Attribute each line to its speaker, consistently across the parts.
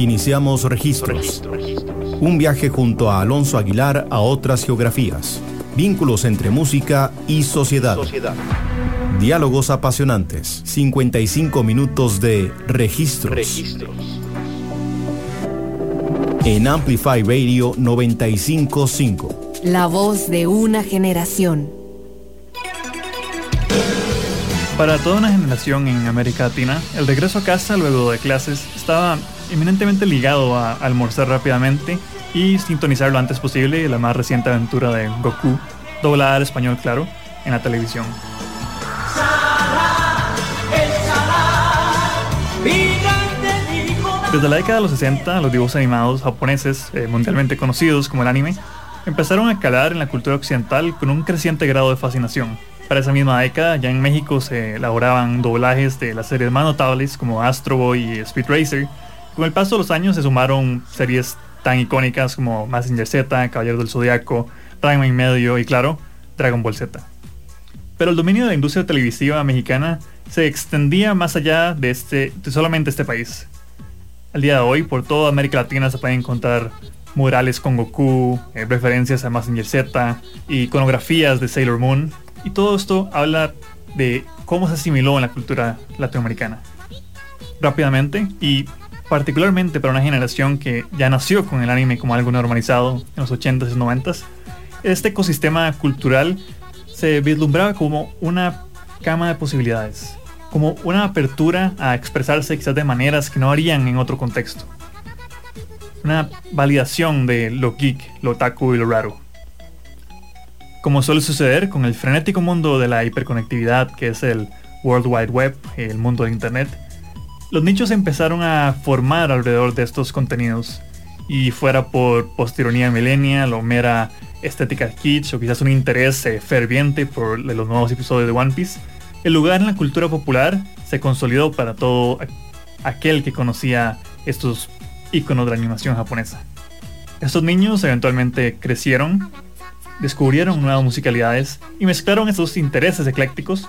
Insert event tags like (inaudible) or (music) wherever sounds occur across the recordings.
Speaker 1: Iniciamos registros. Un viaje junto a Alonso Aguilar a otras geografías. Vínculos entre música y sociedad. Diálogos apasionantes. 55 minutos de registros. En Amplify Radio 955.
Speaker 2: La voz de una generación.
Speaker 3: Para toda una generación en América Latina, el regreso a casa luego de clases estaba eminentemente ligado a almorzar rápidamente y sintonizar lo antes posible la más reciente aventura de Goku, doblada al español claro, en la televisión. Desde la década de los 60, los dibujos animados japoneses, eh, mundialmente conocidos como el anime, empezaron a calar en la cultura occidental con un creciente grado de fascinación para esa misma década, ya en México se elaboraban doblajes de las series más notables como Astro Boy y Speed Racer. Con el paso de los años se sumaron series tan icónicas como Massinger Z, Caballero del Zodiaco, Ranma y medio y claro, Dragon Ball Z. Pero el dominio de la industria televisiva mexicana se extendía más allá de, este, solamente este país. Al día de hoy, por toda América Latina se pueden encontrar murales con Goku, eh, referencias a Massinger Z, iconografías de Sailor Moon, y todo esto habla de cómo se asimiló en la cultura latinoamericana. Rápidamente y particularmente para una generación que ya nació con el anime como algo normalizado en los 80s y 90s, este ecosistema cultural se vislumbraba como una cama de posibilidades, como una apertura a expresarse quizás de maneras que no harían en otro contexto. Una validación de lo geek, lo otaku y lo raro. Como suele suceder con el frenético mundo de la hiperconectividad que es el World Wide Web, el mundo de Internet, los nichos empezaron a formar alrededor de estos contenidos. Y fuera por postironía millennial o mera estética kitsch o quizás un interés eh, ferviente por los nuevos episodios de One Piece, el lugar en la cultura popular se consolidó para todo aquel que conocía estos iconos de la animación japonesa. Estos niños eventualmente crecieron descubrieron nuevas musicalidades y mezclaron esos intereses eclécticos,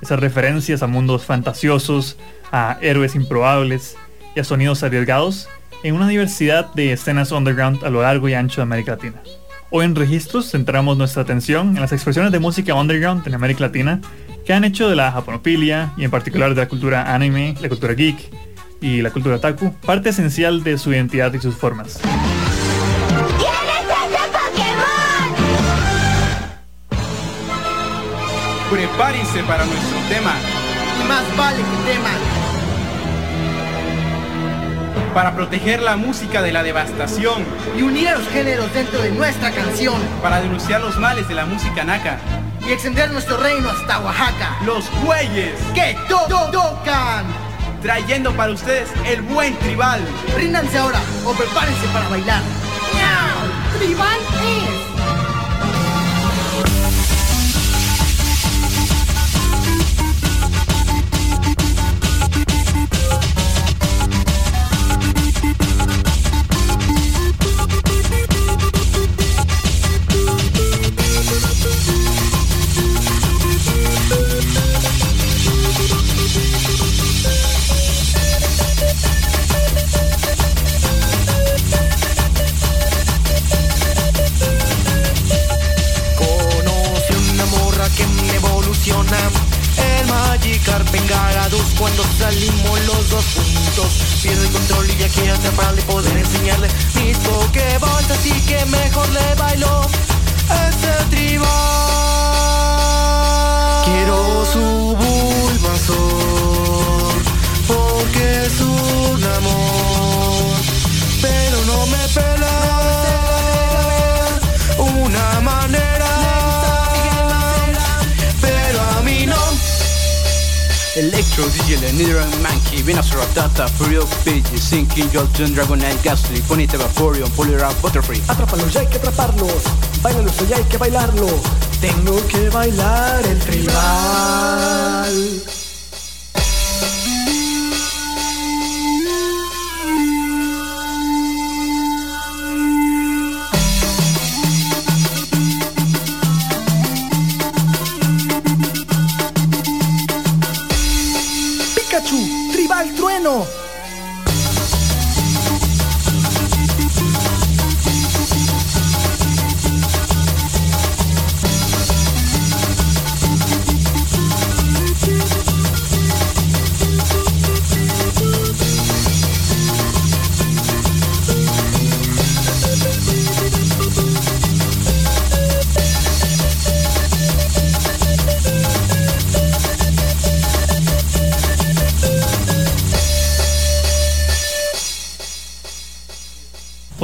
Speaker 3: esas referencias a mundos fantasiosos, a héroes improbables y a sonidos arriesgados en una diversidad de escenas underground a lo largo y ancho de América Latina. Hoy en Registros centramos nuestra atención en las expresiones de música underground en América Latina que han hecho de la japonopilia y en particular de la cultura anime, la cultura geek y la cultura taku parte esencial de su identidad y sus formas.
Speaker 4: Prepárense para nuestro tema.
Speaker 5: Más vale que teman.
Speaker 4: Para proteger la música de la devastación.
Speaker 5: Y unir a los géneros dentro de nuestra canción.
Speaker 4: Para denunciar los males de la música naca.
Speaker 5: Y extender nuestro reino hasta Oaxaca.
Speaker 4: Los güeyes
Speaker 5: que tocan.
Speaker 4: Trayendo para ustedes el buen tribal.
Speaker 5: Ríndanse ahora o prepárense para bailar.
Speaker 6: Tribal es
Speaker 7: cuando salimos los dos juntos. Pierdo el control y ya quiero atraparle, poder enseñarle mis pokeballs, así que mejor le bailo este tribal. Quiero su Bulbasaur, porque es un amor, pero no me pela
Speaker 8: Electro, DJ, and Monkey, Venusaur, Data, Furio, Pidgey, Sinking, Jolton, Dragonite, Ghastly, Bonita, Vaporeon, Poliwrath, Butterfree.
Speaker 9: Atrápalos, ya hay que atraparlos. Bailalos, ya hay que bailarlo. Tengo que bailar el tribal.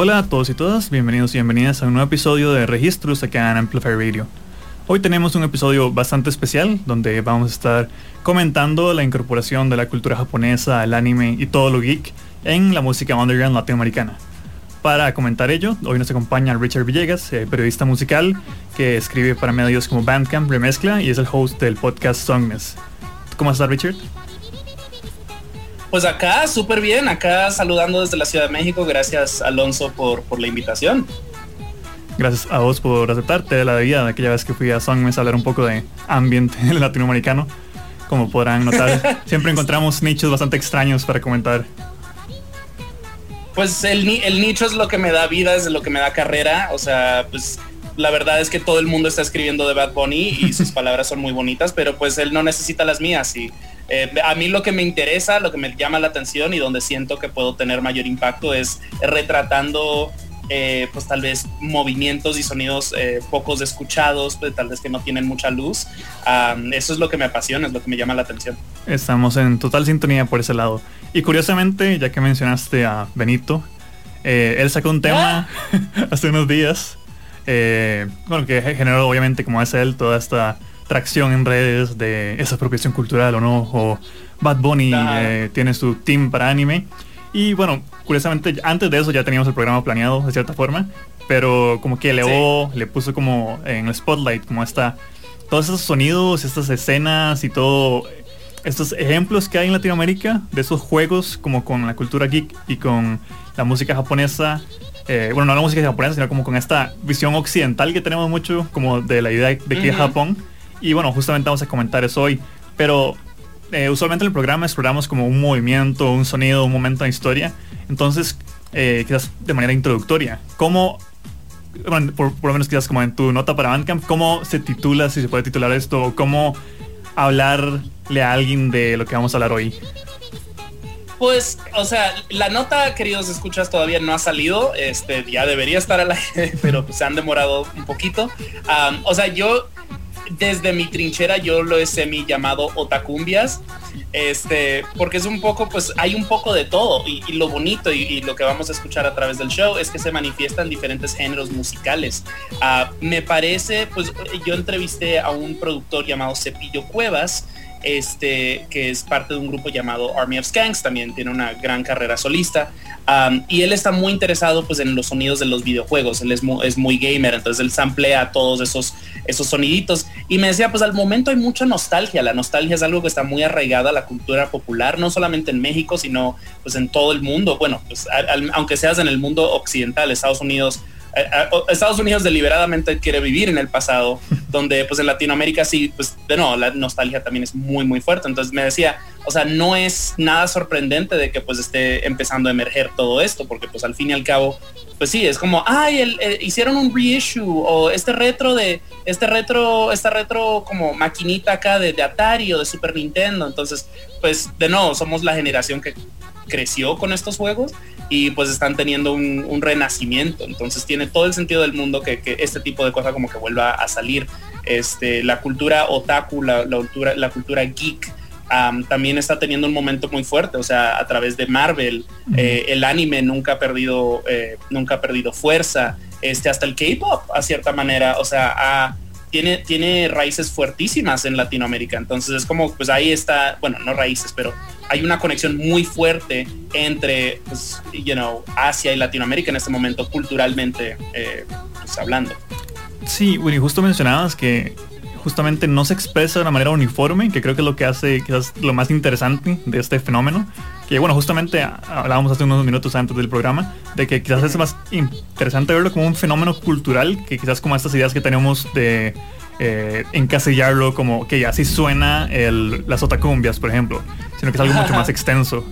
Speaker 3: Hola a todos y todas, bienvenidos y bienvenidas a un nuevo episodio de Registros acá en Amplify Radio. Hoy tenemos un episodio bastante especial donde vamos a estar comentando la incorporación de la cultura japonesa, el anime y todo lo geek en la música underground latinoamericana. Para comentar ello, hoy nos acompaña Richard Villegas, eh, periodista musical que escribe para medios como Bandcamp, Remezcla y es el host del podcast Songness. ¿Cómo estás, Richard?
Speaker 10: Pues acá, súper bien, acá saludando desde la Ciudad de México. Gracias, Alonso, por, por la invitación.
Speaker 3: Gracias a vos por aceptarte de la vida de aquella vez que fui a Songmes a hablar un poco de ambiente (laughs) latinoamericano. Como podrán notar, (laughs) siempre encontramos nichos bastante extraños para comentar
Speaker 10: pues el, el nicho es lo que me da vida, es lo que me da carrera. O sea, pues la verdad es que todo el mundo está escribiendo de Bad Bunny y sus (laughs) palabras son muy bonitas, pero pues él no necesita las mías. Y eh, a mí lo que me interesa, lo que me llama la atención y donde siento que puedo tener mayor impacto es retratando eh, pues tal vez movimientos y sonidos eh, pocos escuchados, pues, tal vez que no tienen mucha luz. eso es lo que me apasiona, es lo que me llama la atención.
Speaker 3: Estamos en total sintonía por ese lado. Y curiosamente, ya que mencionaste a Benito, él sacó un tema ah. (laughs) hace unos días, bueno, que generó obviamente como es él toda esta tracción en redes de esa apropiación cultural o no, o Bad Bunny tiene su team para anime. Y bueno, curiosamente, antes de eso ya teníamos el programa planeado de cierta forma, pero como que elevó, le puso como en el spotlight, como esta, todos esos sonidos, estas escenas y todo, estos ejemplos que hay en Latinoamérica de esos juegos como con la cultura geek y con la música japonesa. Eh, bueno, no la música japonesa, sino como con esta visión occidental que tenemos mucho, como de la idea de que es Japón. Y bueno, justamente vamos a comentar eso hoy. Pero eh, usualmente en el programa exploramos como un movimiento, un sonido, un momento en la historia. Entonces, eh, quizás de manera introductoria, ¿cómo, por, lo menos quizás como en tu nota para Bandcamp, cómo se titula, si se puede titular esto, o cómo hablarle a alguien de lo que vamos a hablar hoy?
Speaker 10: Pues, o sea, la nota, queridos escuchas, todavía no ha salido. Este, ya debería estar al aire, (laughs) pero se han demorado un poquito. o sea, yo desde mi trinchera yo lo he semi llamado otacumbias, este, porque es un poco, pues hay un poco de todo y, lo bonito y, lo que vamos a escuchar a través del show es que se manifiestan diferentes géneros musicales. Ah, me parece, pues yo entrevisté a un productor llamado Cepillo Cuevas, este, que es parte de un grupo llamado Army of Skanks, también tiene una gran carrera solista. y él está muy interesado pues en los sonidos de los videojuegos, él es muy, es muy gamer, entonces él samplea todos esos, esos soniditos. Y me decía, pues al momento hay mucha nostalgia, la nostalgia es algo que está muy arraigada a la cultura popular, no solamente en México, sino pues en todo el mundo. Bueno, pues aunque seas en el mundo occidental, Estados Unidos, Estados Unidos deliberadamente quiere vivir en el pasado, (laughs) donde pues en Latinoamérica sí, pues de no, la nostalgia también es muy, muy fuerte. Entonces me decía, o sea, no es nada sorprendente de que pues esté empezando a emerger todo esto, porque pues al fin y al cabo, pues sí, es como, ay, el, hicieron un reissue o este retro de, este retro, esta retro como maquinita acá de, de Atari o de Super Nintendo. Entonces, pues de nuevo, somos la generación que creció con estos juegos y pues están teniendo un, renacimiento. Entonces tiene todo el sentido del mundo que, este tipo de cosas como que vuelva a salir. Este, la cultura otaku, la, cultura, la cultura geek. También está teniendo un momento muy fuerte, o sea, a través de Marvel, eh, el anime nunca ha perdido, eh, nunca ha perdido fuerza, este, hasta el K-pop, a cierta manera, o sea, tiene, tiene raíces fuertísimas en Latinoamérica, entonces es como, pues ahí está, bueno, no raíces, pero hay una conexión muy fuerte entre, pues, you know, Asia y Latinoamérica en este momento, culturalmente eh, pues, hablando.
Speaker 3: Sí, Willy, justo mencionabas que justamente no se expresa de una manera uniforme, que creo que es lo que hace quizás lo más interesante de este fenómeno. Que bueno, justamente hablábamos hace unos minutos antes del programa, de que quizás es más interesante verlo como un fenómeno cultural, que quizás como estas ideas que tenemos de eh, encasillarlo como que así suena el, las otacumbias, por ejemplo, sino que es algo mucho más extenso.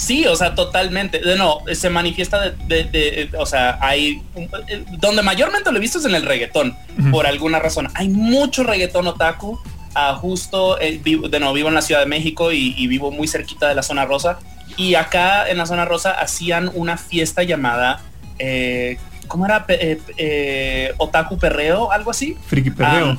Speaker 10: Sí, o sea, totalmente. No, se manifiesta de, o sea, hay, donde mayormente lo he visto es en el reggaetón, por alguna razón. Hay mucho reggaetón otaku. Uh, justo, eh, de no, vivo en la Ciudad de México y, vivo muy cerquita de la zona rosa. Y acá en la zona rosa hacían una fiesta llamada, eh, ¿cómo era? Eh, otaku Perreo, algo así.
Speaker 3: Friki Perreo.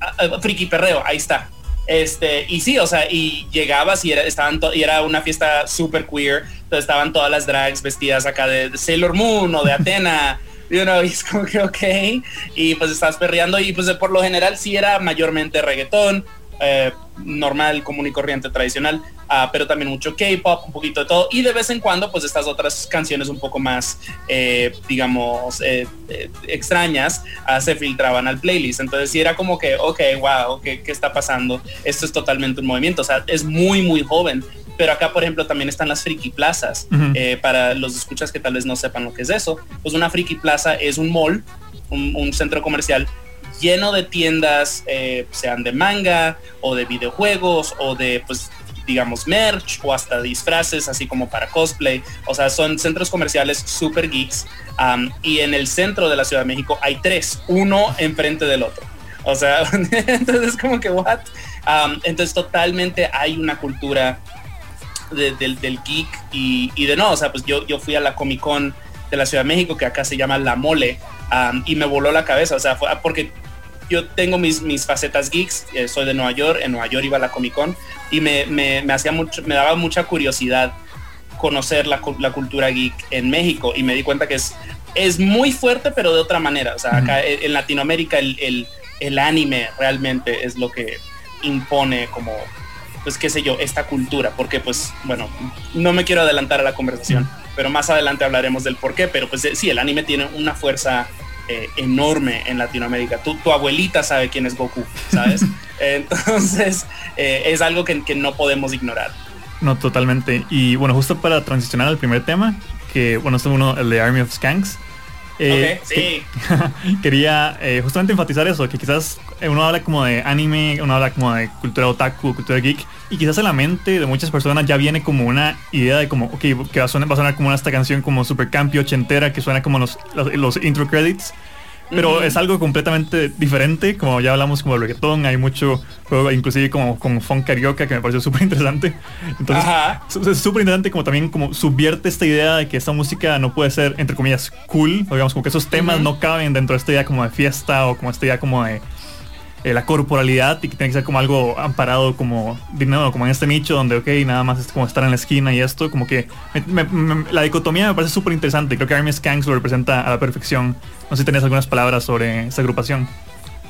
Speaker 10: Ah, ah, friki Perreo, ahí está. Este, y sí, o sea, y llegabas y era, estaban y era una fiesta súper queer, entonces estaban todas las drags vestidas acá de, Sailor Moon o de Atena. (laughs) You know, y es como que ok, y pues estás perreando y pues por lo general sí era mayormente reggaetón, eh, normal, común y corriente, tradicional, uh, pero también mucho K-pop, un poquito de todo, y de vez en cuando, pues estas otras canciones un poco más, eh, digamos, eh, extrañas, uh, se filtraban al playlist. Entonces sí era como que, ok, wow, ¿qué, ¿qué está pasando? Esto es totalmente un movimiento, o sea, es muy, muy joven. Pero acá, por ejemplo, también están las friki plazas. eh, para los escuchas que tal vez no sepan lo que es eso, pues una friki plaza es un mall, un, un centro comercial lleno de tiendas, eh, sean de manga o de videojuegos o de, pues, digamos, merch o hasta disfraces, así como para cosplay. O sea, son centros comerciales super geeks. Um, y en el centro de la Ciudad de México hay tres, uno enfrente del otro. O sea, (laughs) entonces como que, what? Um, entonces totalmente hay una cultura de, del, geek y, de no, o sea, pues yo, yo fui a la Comic Con de la Ciudad de México, que acá se llama La Mole, y me voló la cabeza, o sea, fue porque yo tengo mis, mis facetas geeks, eh, soy de Nueva York, en Nueva York iba a la Comic Con y me, me, me hacía mucho, me daba mucha curiosidad conocer la, la, cultura geek en México y me di cuenta que es, es muy fuerte pero de otra manera, o sea, acá en Latinoamérica el, el, el anime realmente es lo que impone como pues qué sé yo, esta cultura, porque pues bueno, no me quiero adelantar a la conversación, pero más adelante hablaremos del por qué, pero pues sí, el anime tiene una fuerza eh, enorme en Latinoamérica. Tu, tu, abuelita sabe quién es Goku, ¿sabes? (laughs) Entonces eh, es algo que, que, no podemos ignorar.
Speaker 3: No, totalmente. Y bueno, justo para transicionar al primer tema, que bueno, es uno, el de Army of Skanks.
Speaker 10: Eh, okay,
Speaker 3: sí. que, (laughs) quería eh, justamente enfatizar eso, que quizás uno habla como de anime, uno habla como de cultura otaku, cultura geek, y quizás en la mente de muchas personas ya viene como una idea de como, ok, que va a sonar, va a sonar como esta canción como super campi ochentera, que suena como los, los, los intro credits, pero uh -huh. es algo completamente diferente, como ya hablamos como el reggaetón, hay mucho juego, inclusive como con funk carioca que me pareció súper interesante. Entonces, es súper interesante como también como subvierte esta idea de que esta música no puede ser, entre comillas, cool, o digamos como que esos temas uh -huh. no caben dentro de esta idea como de fiesta o como esta idea como de eh, la corporalidad y que tiene que ser como algo amparado como nuevo, como en este nicho donde ok nada más es como estar en la esquina y esto como que me, me, me, la dicotomía me parece súper interesante creo que Army Skanks lo representa a la perfección no sé si tenés algunas palabras sobre esta agrupación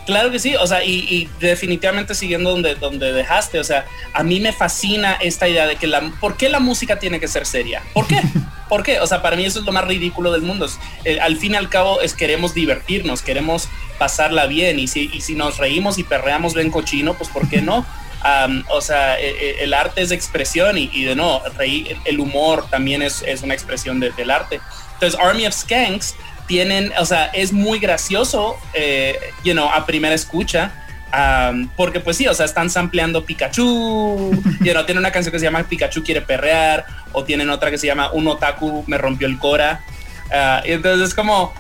Speaker 10: Claro que sí, o sea, y, y, definitivamente siguiendo donde, donde dejaste, o sea, a mí me fascina esta idea de que la, ¿por qué la música tiene que ser seria? ¿Por qué? (laughs) ¿Por qué? O sea, para mí eso es lo más ridículo del mundo. Eh, al fin y al cabo es queremos divertirnos, queremos pasarla bien y si, y si nos reímos y perreamos bien cochino, pues ¿por qué no? Um, o sea, el, el, arte es expresión y, y de no, reír, el humor también es, es una expresión de, del arte. Entonces, Army of Skanks tienen, o sea, es muy gracioso, eh, you know, a primera escucha, um, porque pues sí, o sea, están sampleando Pikachu, (laughs) you know, tiene una canción que se llama Pikachu quiere perrear, o tienen otra que se llama Un otaku me rompió el cora, uh, entonces es como,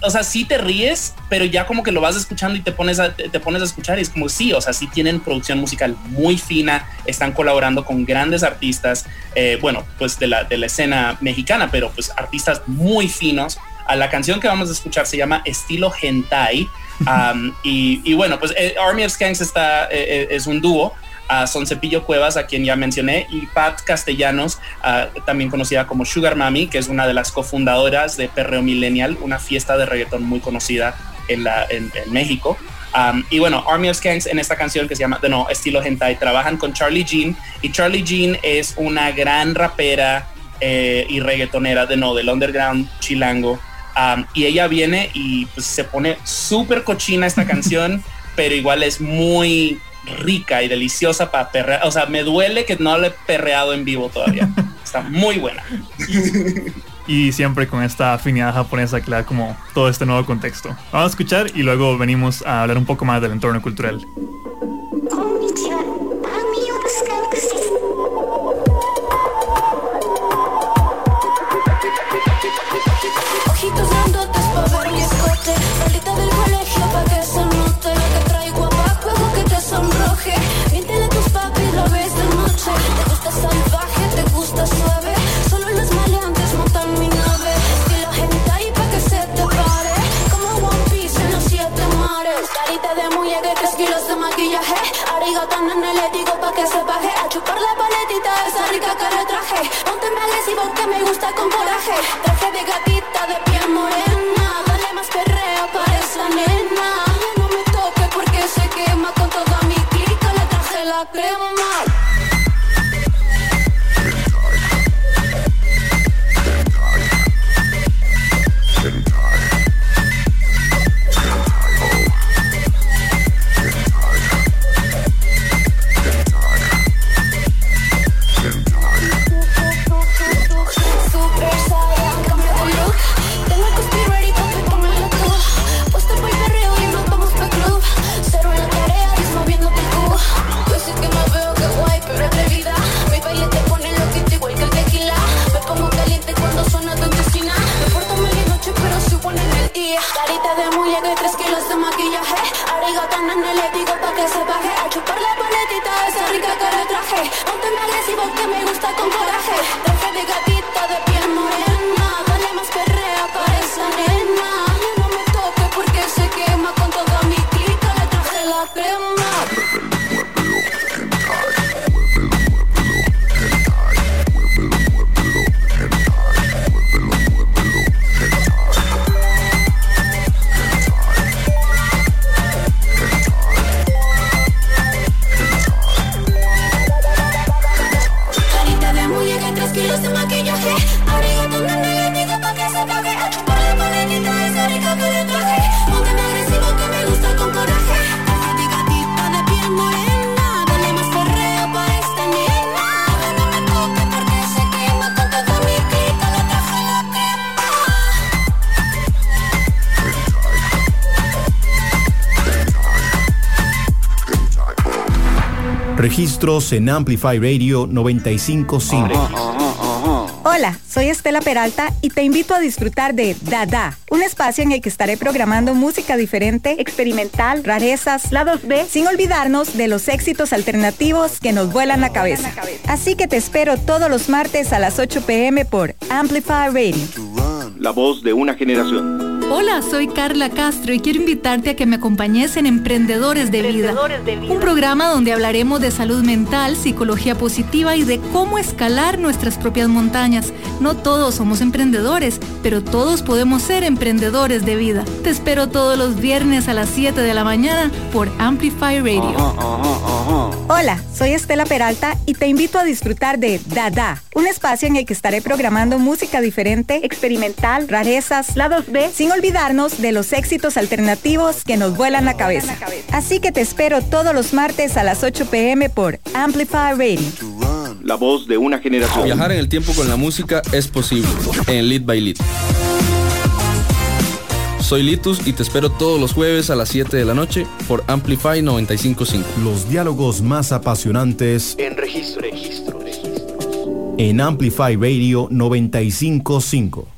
Speaker 10: o sea, sí te ríes, pero ya como que lo vas escuchando y te pones a, te pones a escuchar y es como sí, o sea, sí tienen producción musical muy fina, están colaborando con grandes artistas, eh, bueno, pues de la, de la escena mexicana, pero pues artistas muy finos. A la canción que vamos a escuchar se llama Estilo Hentai. (laughs) Um, y, y, bueno, pues eh, Army of Skanks está, eh, es un dúo. Uh, son Cepillo Cuevas, a quien ya mencioné, y Pat Castellanos, uh, también conocida como Sugar Mami, que es una de las cofundadoras de Perreo Millennial, una fiesta de reggaetón muy conocida en, la, en, en México. Um, y bueno, Army of Skanks en esta canción que se llama, de no, estilo hentai, trabajan con Charlie Jean, y Charlie Jean es una gran rapera eh, y reggaetonera de no, del underground chilango. Um, y ella viene y pues, se pone súper cochina esta (laughs) canción, pero igual es muy rica y deliciosa para perrear. O sea, me duele que no le he perreado en vivo todavía. (laughs) Está muy buena.
Speaker 3: y siempre con esta afinidad japonesa que le da como todo este nuevo contexto. Vamos a escuchar y luego venimos a hablar un poco más del entorno cultural.
Speaker 11: Que me gusta con coraje. Traje de gatita de
Speaker 1: Registros en Amplify Radio 955.
Speaker 12: Hola, soy Estela Peralta y te invito a disfrutar de Dada, un espacio en el que estaré programando música diferente, experimental, rarezas, lados B, sin olvidarnos de los éxitos alternativos que nos vuelan la cabeza. Así que te espero todos los martes a las 8 pm por Amplify Radio.
Speaker 1: La voz de una generación.
Speaker 13: Hola, soy Carla Castro y quiero invitarte a que me acompañes en Emprendedores de, Vida, un programa donde hablaremos de salud mental, psicología positiva y de cómo escalar nuestras propias montañas. No todos somos emprendedores, pero todos podemos ser emprendedores de vida. Te espero todos los viernes a las 7 de la mañana por Amplify Radio.
Speaker 12: Hola, soy Estela Peralta y te invito a disfrutar de Dada, un espacio en el que estaré programando música diferente, experimental, rarezas, lados B, sin olvidarnos de los éxitos alternativos que nos vuelan la cabeza. Así que te espero todos los martes a las 8 pm por Amplify Radio.
Speaker 1: La voz de una generación.
Speaker 14: Viajar en el tiempo con la música es posible en Lead by Lead. Soy Litus y te espero todos los jueves a las 7 de la noche por Amplify 955.
Speaker 1: Los diálogos más apasionantes en registro. En Amplify Radio 955.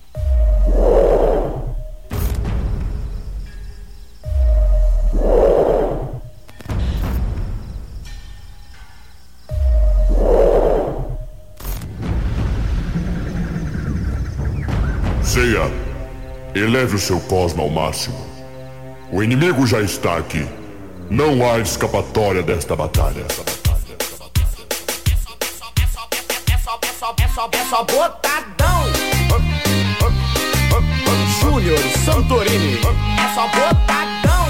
Speaker 15: Eleve o seu cosmo ao máximo. O inimigo já está aqui. Não há escapatória desta batalha.
Speaker 16: É só botadão. Júnior Santorini. É só botadão.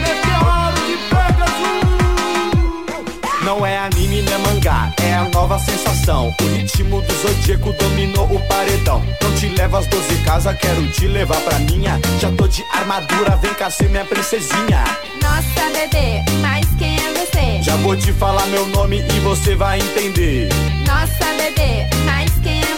Speaker 16: Meteoro de Pegasus. Não é nem mangá. É a nova sensação. O ritmo do zodíaco dominou o paredão. Não te leva às 12 casas, quero te levar pra minha. Já tô de armadura, vem cá ser minha princesinha.
Speaker 17: Nossa, bebê, mas quem é você?
Speaker 16: Já vou te falar meu nome e você vai entender.
Speaker 17: Nossa, bebê, mas quem é você?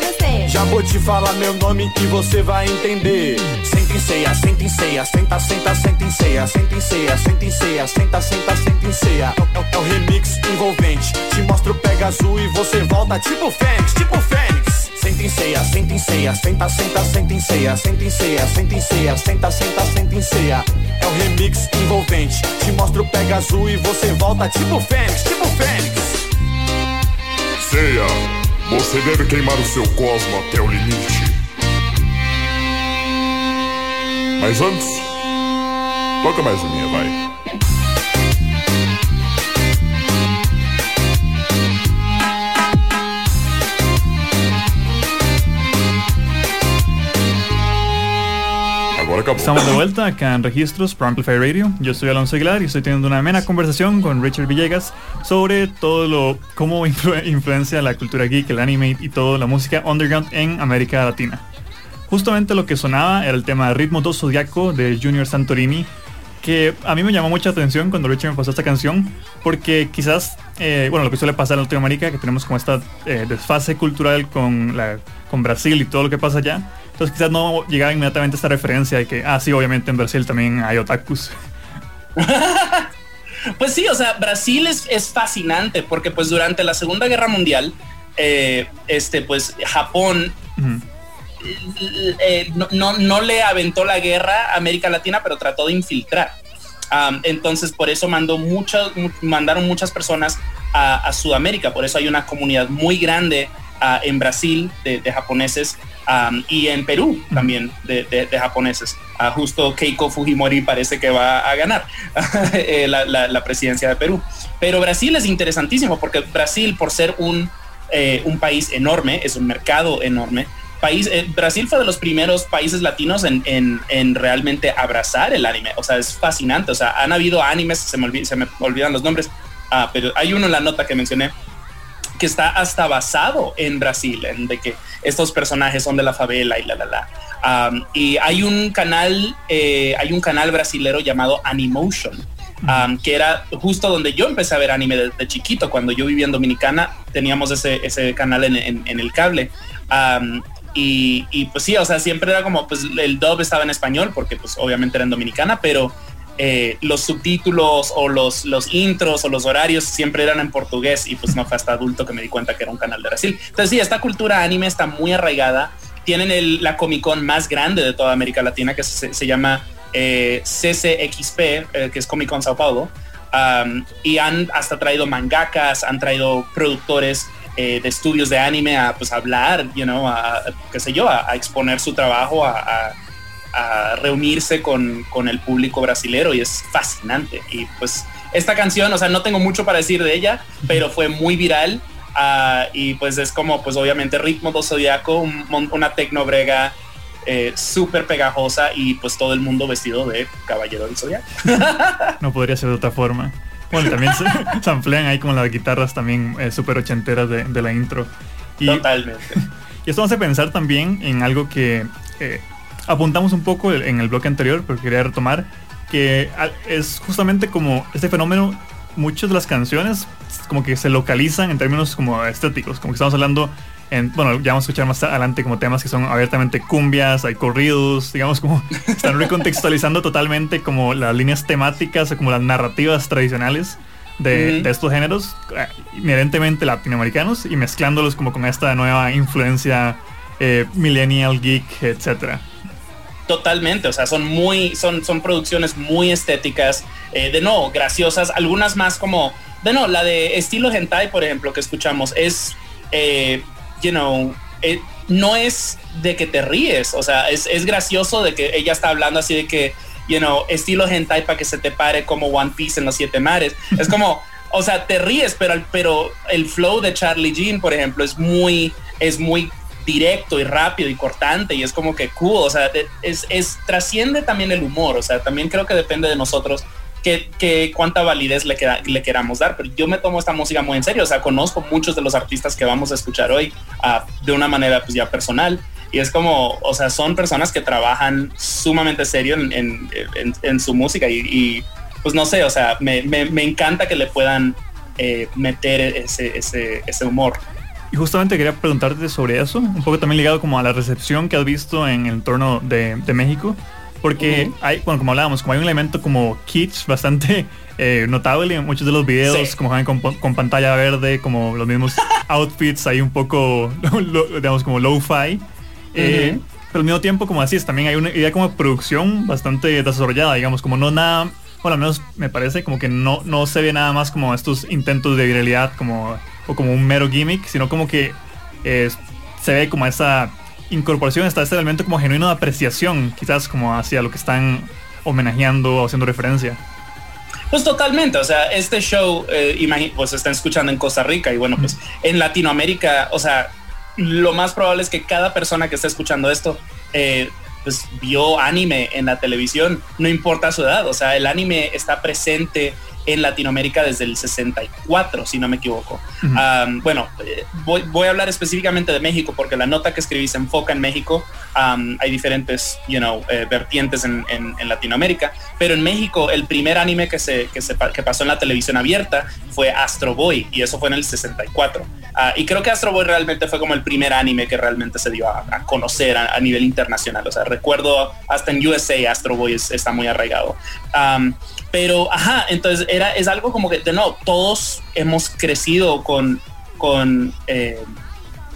Speaker 16: Vou te falar meu nome e você vai entender. Senta em ceia, senta em ceia, senta, senta, senta em ceia, senta em ceia, senta em ceia, senta, senta, senta em ceia. É, é, é o remix envolvente. Te mostro pega azul e você volta tipo Fênix, tipo Fênix. Senta em ceia, senta em ceia, senta, senta, senta em ceia, senta em ceia, senta em ceia, senta, senta, senta em ceia. É o remix envolvente. Te mostro pega azul e você volta tipo Fênix, tipo Fênix.
Speaker 15: Ceia, você deve queimar o seu cosmo até o limite. Mas antes, toca mais uma, vai.
Speaker 3: Estamos de vuelta acá en Registros por Amplify Radio. Yo soy Alonso Aguilar y estoy teniendo una amena conversación con Richard Villegas sobre todo lo cómo influ- influencia la cultura geek, el anime y toda la música underground en América Latina. Justamente lo que sonaba era el tema Ritmo 2 Zodiaco de Junior Santorini, que a mí me llamó mucha atención cuando Richard me pasó esta canción, porque quizás, eh, bueno, lo que suele pasar en Latinoamérica, que tenemos como esta eh, desfase cultural con, con Brasil y todo lo que pasa allá, entonces quizás no llegaba inmediatamente esta referencia de que, ah, sí, obviamente en Brasil también hay otakus. (laughs)
Speaker 10: Pues sí, o sea, Brasil es, es fascinante porque pues durante la Segunda Guerra Mundial, eh, este, pues Japón eh, no, no, no le aventó la guerra a América Latina, pero trató de infiltrar. Um, entonces, por eso mandó muchas, mu- mandaron muchas personas a, a Sudamérica. Por eso hay una comunidad muy grande ah, en Brasil de, de japoneses um, y en Perú también de, de- de japoneses. Ah, justo Keiko Fujimori parece que va a ganar (laughs) eh, la, la- la presidencia de Perú. Pero Brasil es interesantísimo porque Brasil, por ser un, eh, un país enorme, es un mercado enorme, país, eh, Brasil fue de los primeros países latinos en, en- en realmente abrazar el anime. O sea, es fascinante. O sea, han habido animes, se me, olvi- se me olvidan los nombres, ah, pero hay uno en la nota que mencioné que está hasta basado en Brasil, en de que estos personajes son de la favela y la la la. Um, y hay un canal, eh, hay un canal brasilero llamado Animotion, um, que era justo donde yo empecé a ver anime desde chiquito. Cuando yo vivía en Dominicana, teníamos ese, ese canal en, en- en el cable. Um, y, y, pues sí, o sea, siempre era como, pues el dub estaba en español, porque pues obviamente era en Dominicana, pero eh, los subtítulos o los, los intros o los horarios siempre eran en portugués y pues no fue hasta adulto que me di cuenta que era un canal de Brasil. Entonces sí, esta cultura anime está muy arraigada. Tienen el- la Comic Con más grande de toda América Latina que se, llama eh, CCXP, eh, que es Comic Con Sao Paulo. Y han hasta traído mangakas, han traído productores eh, de estudios de anime a pues hablar, you know, a, qué sé yo, a, a exponer su trabajo, a, a- reunirse con, con el público brasilero y es fascinante. Y pues esta canción, o sea, no tengo mucho para decir de ella, pero fue muy viral. ah, y pues es como, pues obviamente ritmo do zodiaco, un una tecnobrega eh, súper pegajosa y pues todo el mundo vestido de caballero del zodiaco. (laughs)
Speaker 3: No podría ser de otra forma. Bueno, también se, se amplían ahí como las guitarras también eh, súper ochenteras de, de la intro. Y,
Speaker 10: Totalmente. (laughs)
Speaker 3: Y esto hace pensar también en algo que eh, apuntamos un poco en el bloque anterior, pero quería retomar, que es justamente como este fenómeno, muchas de las canciones como que se localizan en términos como estéticos, como que estamos hablando, en, bueno, ya vamos a escuchar más adelante como temas que son abiertamente cumbias, hay corridos, digamos como (laughs) están recontextualizando totalmente como las líneas temáticas o como las narrativas tradicionales de estos géneros eh, inherentemente latinoamericanos y mezclándolos como con esta nueva influencia eh, millennial, geek, etcétera.
Speaker 10: Totalmente, o sea, son muy, son, son producciones muy estéticas, eh, de no, graciosas, algunas más como, de no, la de estilo hentai, por ejemplo, que escuchamos, es, eh, you know, eh, no es de que te ríes, o sea, es, es gracioso de que ella está hablando así de que, you know, estilo hentai para que se te pare como One Piece en los siete mares. Es como, o sea, te ríes, pero, pero el flow de Charlie Jean, por ejemplo, es muy, es muy directo y rápido y cortante y es como que cool, o sea, es, es trasciende también el humor, o sea, también creo que depende de nosotros que, que cuánta validez le, queda- le queramos dar, pero yo me tomo esta música muy en serio, o sea, conozco muchos de los artistas que vamos a escuchar hoy ah, de una manera pues ya personal y es como, o sea, son personas que trabajan sumamente serio en, en- su música y, pues no sé, o sea, me, me- encanta que le puedan eh, meter ese, ese humor.
Speaker 3: Y justamente quería preguntarte sobre eso, un poco también ligado como a la recepción que has visto en el entorno de, de México, porque hay, bueno, como hablábamos, como hay un elemento como kitsch bastante eh, notable en muchos de los videos,
Speaker 10: Sí.
Speaker 3: como saben, con, con pantalla verde, como los mismos (laughs) outfits, ahí un poco, lo- digamos, como low-fi. Eh. Pero al mismo tiempo, como así es, también hay una idea como de producción bastante desarrollada, digamos, como no nada, bueno, al menos me parece como que no, no se ve nada más como estos intentos de viralidad como, o como un mero gimmick, sino como que eh, se ve como esa incorporación, está este elemento como genuino de apreciación, quizás como hacia lo que están homenajeando o haciendo referencia.
Speaker 10: Pues totalmente, o sea, este show, eh, pues se está escuchando en Costa Rica y bueno, pues en Latinoamérica, o sea, lo más probable es que cada persona que esté escuchando esto eh, pues vio anime en la televisión, no importa su edad, o sea, el anime está presente en Latinoamérica desde el 64, si no me equivoco. bueno, eh, voy, a hablar específicamente de México porque la nota que escribí se enfoca en México. hay diferentes, you know, eh, vertientes en, Latinoamérica, pero en México el primer anime que se, que se que pasó en la televisión abierta fue Astro Boy y eso fue en el 64. Ah, y creo que Astro Boy realmente fue como el primer anime que realmente se dio a, conocer a, nivel internacional. O sea, recuerdo hasta en USA Astro Boy está muy arraigado. Pero, ajá, entonces era, es algo como que, de no, todos hemos crecido con, con, eh,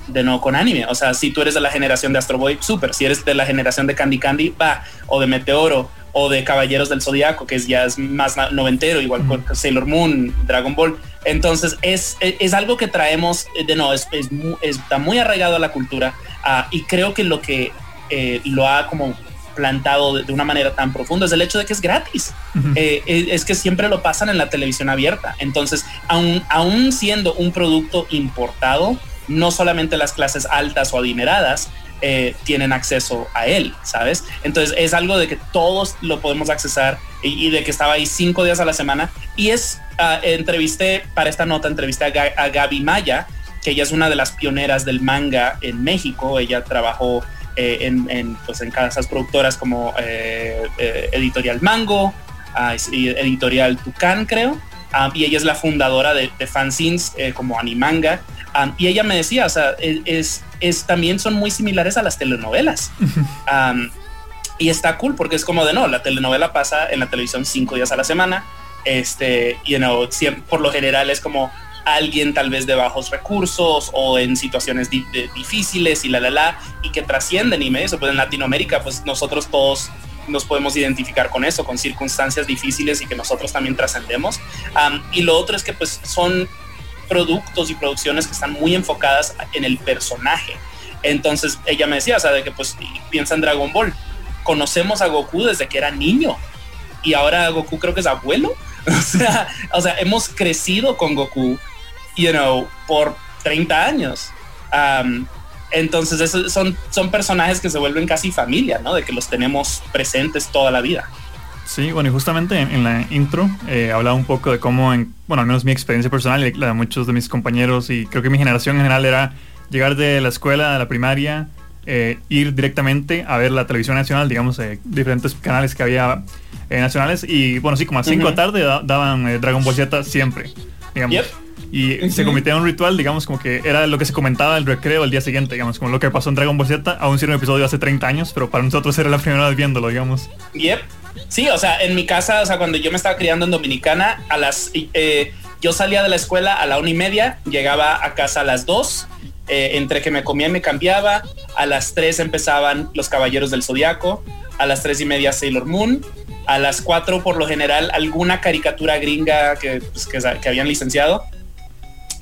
Speaker 10: de no con anime. O sea, si tú eres de la generación de Astro Boy, súper. Si eres de la generación de Candy Candy, va. O de Meteoro, o de Caballeros del Zodiaco, que es ya es más noventero, igual con Sailor Moon, Dragon Ball. Entonces es, es, algo que traemos, eh, de no, es, está muy arraigado a la cultura ah, y creo que lo que eh, lo ha como plantado de, una manera tan profunda es el hecho de que es gratis. Eh, es, que siempre lo pasan en la televisión abierta. Entonces, aún, aún siendo un producto importado, no solamente las clases altas o adineradas, eh, tienen acceso a él, ¿sabes? Entonces es algo de que todos lo podemos accesar y, de que estaba ahí cinco días a la semana. Y es, uh, entrevisté para esta nota, entrevisté a, Gaby Maya, que ella es una de las pioneras del manga en México. Ella trabajó eh, en, pues en casas productoras como eh, Editorial Mango, ah, Editorial Tucán, creo. Ah, y ella es la fundadora de, de fanzines como Animanga y ella me decía, o sea, es, es, también son muy similares a las telenovelas. y está cool porque es como de no, la telenovela pasa en la televisión cinco días a la semana. Este, you know, por lo general es como alguien tal vez de bajos recursos o en situaciones difíciles y la la la y que trascienden y eso pues en Latinoamérica pues nosotros todos nos podemos identificar con eso con circunstancias difíciles y que nosotros también trascendemos y lo otro es que pues son productos y producciones que están muy enfocadas en el personaje. Entonces ella me decía, o sea, de que pues piensa en Dragon Ball. Conocemos a Goku desde que era niño y ahora Goku creo que es abuelo. (laughs) o sea, o sea, hemos crecido con Goku, you know, por 30 años. entonces esos son, son personajes que se vuelven casi familia, ¿no? De que los tenemos presentes toda la vida.
Speaker 3: Sí, bueno, y justamente en, la intro eh, hablaba un poco de cómo, en, bueno, al menos mi experiencia personal y la de muchos de mis compañeros y creo que mi generación en general era llegar de la escuela a la primaria, eh, ir directamente a ver la televisión nacional, digamos, eh, diferentes canales que había eh, nacionales y bueno, sí, como a 5 de la tarde daban Dragon Ball Z siempre, digamos. Y se convirtió en un ritual, digamos, como que era lo que se comentaba el recreo el día siguiente, digamos, como lo que pasó en Dragon Ball Z, aún si era un episodio hace 30 años, pero para nosotros era la primera vez viéndolo, digamos.
Speaker 10: Yep. Sí, o sea, en mi casa, o sea, cuando yo me estaba criando en Dominicana, a las, eh, yo salía de la escuela a la una y media, llegaba a casa a las dos, eh, entre que me comía y me cambiaba, a las tres empezaban Los Caballeros del Zodiaco, a las tres y media Sailor Moon, a las cuatro por lo general alguna caricatura gringa que, pues, que, habían licenciado,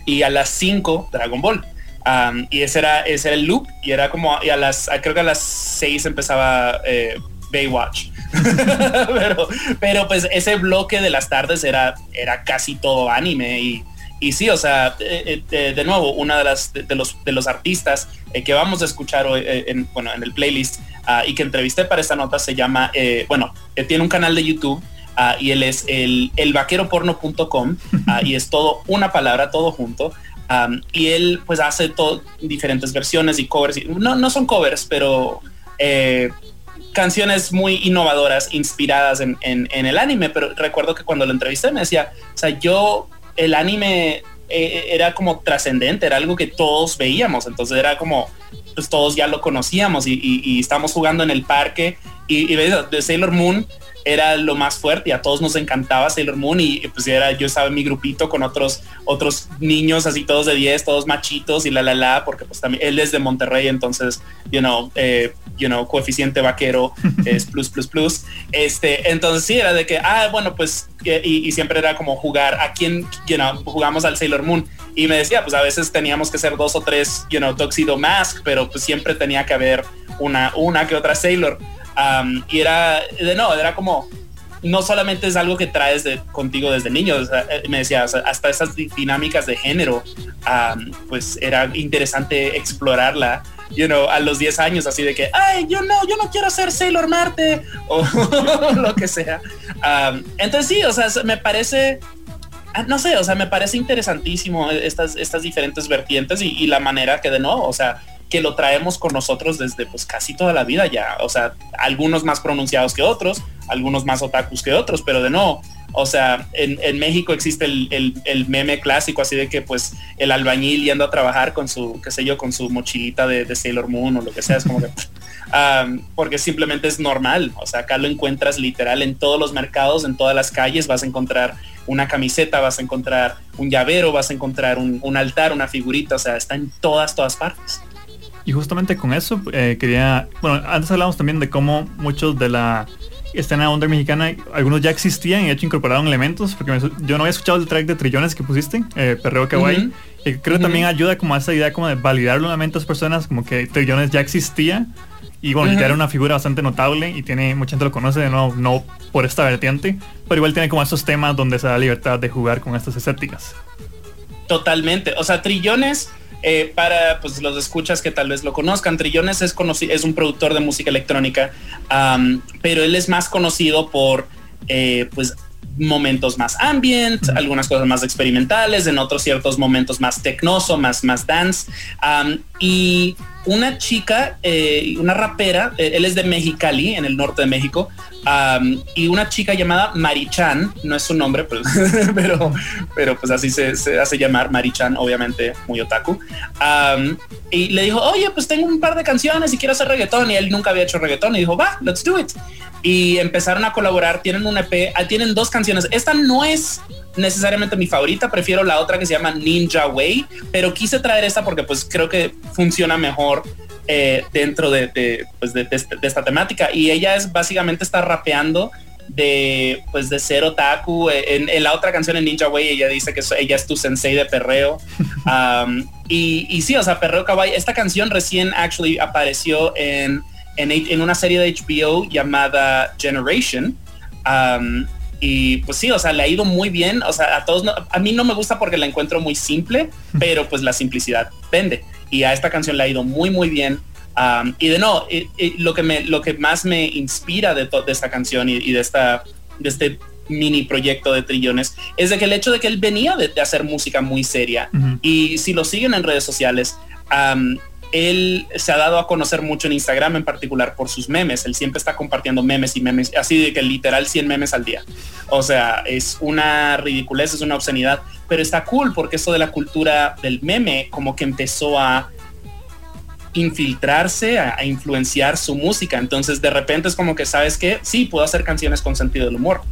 Speaker 10: y a las cinco Dragon Ball. y ese era, ese era el loop, y era como, y a las, creo que a las seis empezaba eh, Baywatch. (laughs) pero, pero pues ese bloque de las tardes era, era casi todo anime y, y sí, o sea, eh, eh, de, nuevo, una de las de, los, de los artistas que vamos a escuchar hoy en, bueno, en el playlist ah, y que entrevisté para esta nota se llama, bueno, tiene un canal de YouTube ah, y él es el, el vaqueroporno.com (laughs) ah, y es todo una palabra, todo junto. y él pues hace todo, diferentes versiones y covers. no, no son covers, pero canciones muy innovadoras, inspiradas en, el anime, pero recuerdo que cuando lo entrevisté me decía, o sea, yo, el anime eh, era como trascendente, era algo que todos veíamos, entonces era como, pues todos ya lo conocíamos y, y, estamos jugando en el parque y, y de Sailor Moon era lo más fuerte y a todos nos encantaba Sailor Moon y pues era yo estaba en mi grupito con otros otros niños así todos de 10 todos machitos y la la la porque pues también él es de Monterrey entonces you know eh, you know coeficiente vaquero (laughs) es plus plus plus. Este entonces sí era de que ah bueno pues y, siempre era como jugar a quién you know jugamos al Sailor Moon y me decía pues a veces teníamos que ser dos o tres you know Tuxedo Mask pero pues siempre tenía que haber una una que otra Sailor y era, de no, era como, no solamente es algo que traes de, contigo desde niño, eh, me decía, hasta esas dinámicas de género, pues era interesante explorarla you know, a los 10 años, así de que, ay, yo no, yo no quiero ser Sailor Marte o (laughs) lo que sea. entonces sí, o sea, me parece, ah, no sé, o sea, me parece interesantísimo estas, estas diferentes vertientes y, y la manera que de no, o sea, que lo traemos con nosotros desde pues casi toda la vida ya, o sea, algunos más pronunciados que otros, algunos más otakus que otros, pero de no, o sea, en, México existe el, meme clásico así de que pues el albañil yendo a trabajar con su, qué sé yo, con su mochilita de, Sailor Moon o lo que sea, es como que... (laughs) porque simplemente es normal, o sea, acá lo encuentras literal en todos los mercados, en todas las calles, vas a encontrar una camiseta, vas a encontrar un llavero, vas a encontrar un, altar, una figurita, o sea, está en todas, todas partes.
Speaker 3: Y justamente con eso eh, quería, bueno, antes hablamos también de cómo muchos de la escena onda mexicana, algunos ya existían y de hecho incorporaron elementos, porque yo no había escuchado el track de Trillones que pusiste, eh, Perreo Kawaii, y creo que también ayuda como a esa idea como de validar nuevamente a las personas, como que Trillones ya existía, y bueno, ya era una figura bastante notable y tiene, mucha gente lo conoce, de no, no por esta vertiente, pero igual tiene como esos temas donde se da libertad de jugar con estas estéticas.
Speaker 10: Totalmente, o sea, Trillones eh, para pues, los escuchas que tal vez lo conozcan, Trillones es, es un productor de música electrónica, pero él es más conocido por eh, pues, momentos más ambient, algunas cosas más experimentales, en otros ciertos momentos más tecnoso, más, más dance. y una chica, eh, una rapera, él es de Mexicali, en el norte de México, y una chica llamada Marichan, no es su nombre, pues, (laughs) pero, pero pues así se, hace llamar Marichan, obviamente muy otaku. y le dijo, oye, pues tengo un par de canciones y quiero hacer reggaetón. Y él nunca había hecho reggaetón y dijo, va, let's do it. Y empezaron a colaborar, tienen un EP, ah, tienen dos canciones. Esta no es necesariamente mi favorita, prefiero la otra que se llama Ninja Way, pero quise traer esta porque pues creo que funciona mejor eh, dentro pues, de, esta temática. Y ella es básicamente está rapeando de pues de ser otaku. En, la otra canción en Ninja Way ella dice que ella es tu sensei de perreo. (laughs) y, y, sí, o sea, perreo kawaii. Esta canción recién actually apareció en, en, una serie de HBO llamada Generation. Y pues sí, o sea, le ha ido muy bien. O sea, a todos, a mí no me gusta porque la encuentro muy simple, pero pues la simplicidad vende y a esta canción le ha ido muy, muy bien. y de no, lo, que me, lo que más me inspira de, de esta canción y, de, esta, de este mini proyecto de trillones es de que el hecho de que él venía de, hacer música muy seria y si lo siguen en redes sociales, él se ha dado a conocer mucho en Instagram en particular por sus memes. Él siempre está compartiendo memes y memes, así de que literal 100 memes al día. O sea, es una ridiculez, es una obscenidad, pero está cool porque eso de la cultura del meme como que empezó a infiltrarse, a, influenciar su música. Entonces de repente es como que, ¿sabes que Sí, puedo hacer canciones con sentido del humor.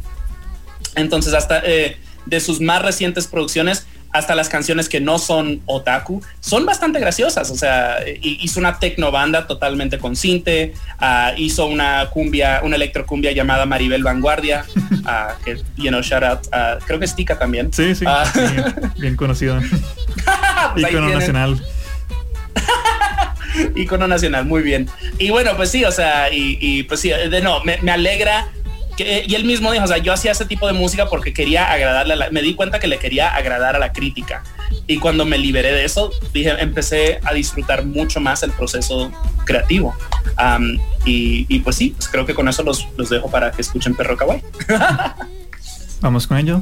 Speaker 10: Entonces hasta eh, de sus más recientes producciones, hasta las canciones que no son otaku, son bastante graciosas. O sea, hizo una tecnobanda totalmente con cinte, ah, hizo una cumbia, una electrocumbia llamada Maribel Vanguardia, uh, (laughs) que, you know, shout out, creo que es Tika también.
Speaker 3: Sí, sí, ah. bien, conocido. (laughs) Pues Icono nacional. (laughs)
Speaker 10: Icono nacional, muy bien. Y bueno, pues sí, o sea, y, pues sí, de no, me, me alegra y él mismo dijo, o sea, yo hacía ese tipo de música porque quería agradarle, a la, me di cuenta que le quería agradar a la crítica. Y cuando me liberé de eso, dije, empecé a disfrutar mucho más el proceso creativo. y, pues sí, pues creo que con eso los, los dejo para que escuchen Perro Kawaii. (laughs)
Speaker 3: Vamos con ello.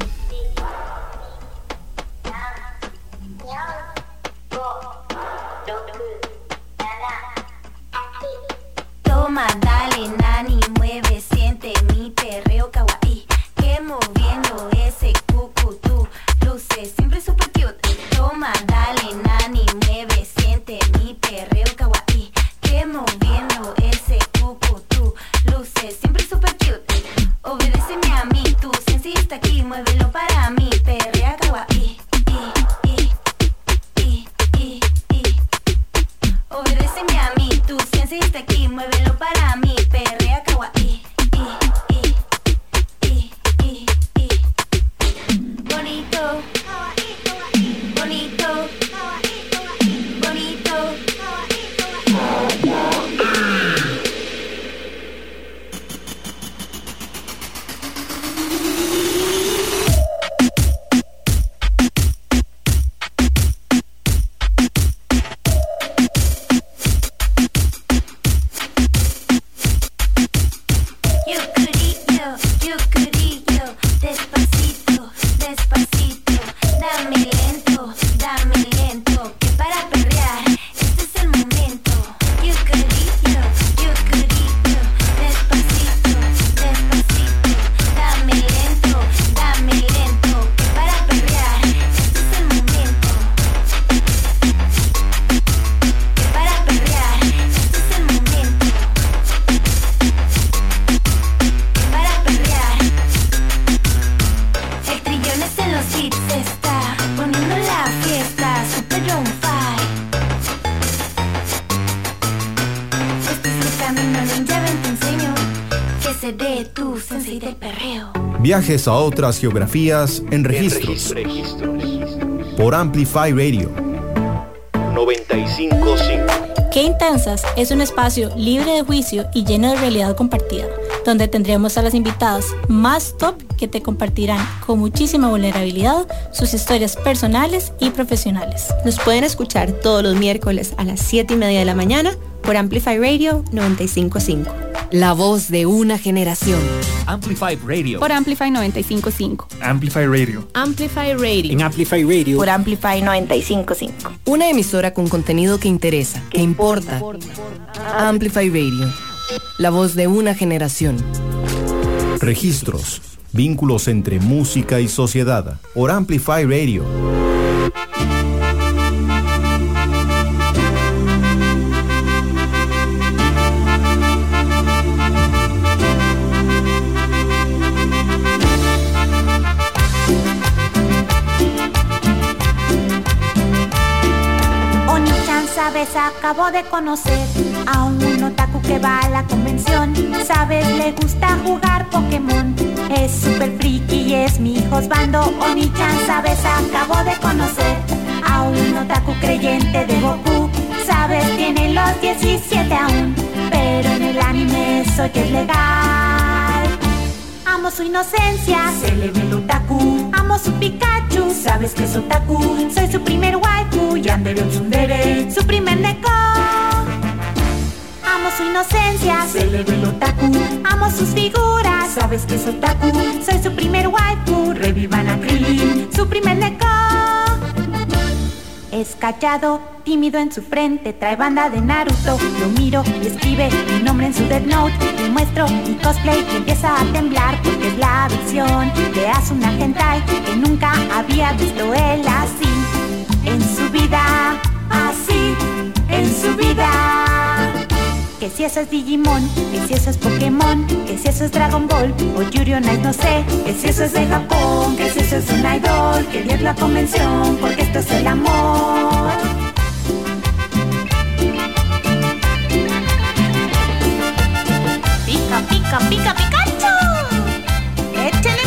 Speaker 11: CD, tu sensei del perreo.
Speaker 1: Viajes a otras geografías en registros. Por Amplify Radio.
Speaker 18: 955. Qué Intensas es un espacio libre de juicio y lleno de realidad compartida, donde tendremos a las invitadas más top que te compartirán con muchísima vulnerabilidad sus historias personales y profesionales.
Speaker 19: Nos pueden escuchar todos los miércoles a las 7 y media de la mañana por Amplify Radio 955.
Speaker 2: La voz de una generación.
Speaker 20: Amplify Radio.
Speaker 21: Por Amplify 955.
Speaker 3: Amplify Radio.
Speaker 19: Amplify Radio.
Speaker 20: En Amplify Radio.
Speaker 19: Por Amplify 955.
Speaker 2: Una emisora con contenido que interesa, que importa. Amplify Radio. La voz de una generación.
Speaker 1: Registros. Vínculos entre música y sociedad. Por Amplify Radio.
Speaker 22: Sabes, acabo de conocer a un otaku que va a la convención. Sabes, le gusta jugar Pokémon. Es super friki y es mi husbando. Oni-chan, sabes, acabo de conocer a un otaku creyente de Goku. Sabes, tiene los 17 aún, pero en el anime soy es legal. Amo su inocencia, se le ve el otaku. Amo su Pikachu, sabes que es otaku. Soy su primer waifu, Yandere un tsundere, su primer neko. Amo su inocencia, se le ve el otaku. Amo sus figuras, sabes que es otaku. Soy su primer waifu, revivan a Krillin, su primer neko. Es callado, tímido en su frente, trae banda de Naruto. Lo miro y escribe mi nombre en su Death Note. Le muestro mi cosplay y empieza a temblar porque es la visión de Asuna Hentai que nunca había visto él así. En su vida, si eso es Digimon, que si eso es Pokémon, que si eso es Dragon Ball o Yuri Ice, no sé, que si eso es de Japón, que si eso es un idol, que Dios la convención, porque esto es el amor. Pica, pica, pica, Pikachu. Échale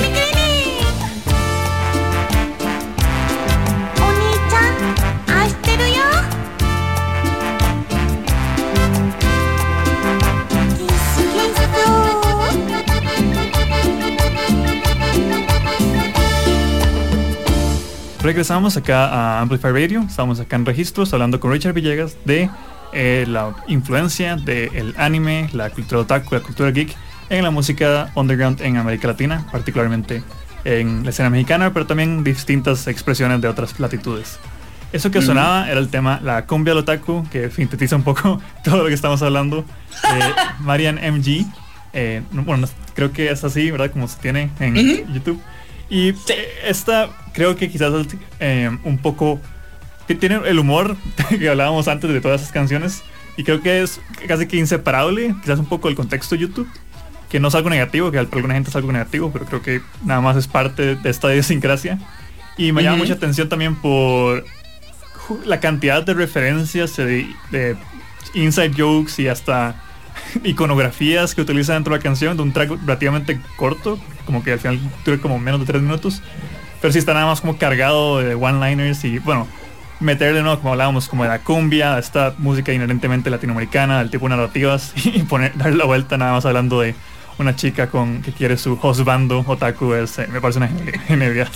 Speaker 3: Regresamos acá a Amplify Radio, estamos acá en registros hablando con Richard Villegas de eh, la influencia del anime, la cultura otaku, la cultura geek en la música underground en América Latina, particularmente en la escena mexicana, pero también distintas expresiones de otras latitudes. Eso que
Speaker 10: Ujú.
Speaker 3: sonaba era el tema La cumbia otaku, que sintetiza un poco (laughs) todo lo que estamos hablando. (laughs) Marian MG. eh, no- bueno, no- creo que es así, ¿verdad? Como se tiene en. YouTube. Y eh, esta creo que quizás es eh, un poco... que tiene el humor (laughs) que hablábamos antes de todas esas canciones. Y creo que es casi que inseparable, quizás un poco del contexto de YouTube. Que no es algo negativo, que para alguna gente es algo negativo, pero creo que nada más es parte de esta (laughs) idiosincrasia. Y me llama mucha atención también por la cantidad de referencias de, de inside jokes y hasta (laughs) iconografías que utiliza dentro de la canción de un track relativamente corto, como que al final dura como menos de tres minutos, pero sí está nada más como cargado de one-liners y bueno, meterle, ¿no? Como hablábamos, como de la cumbia, esta música inherentemente latinoamericana, del tipo narrativas (laughs) y poner, darle la vuelta nada más hablando de una chica con que quiere su husbando otaku es, eh, me parece una geni- genialidad.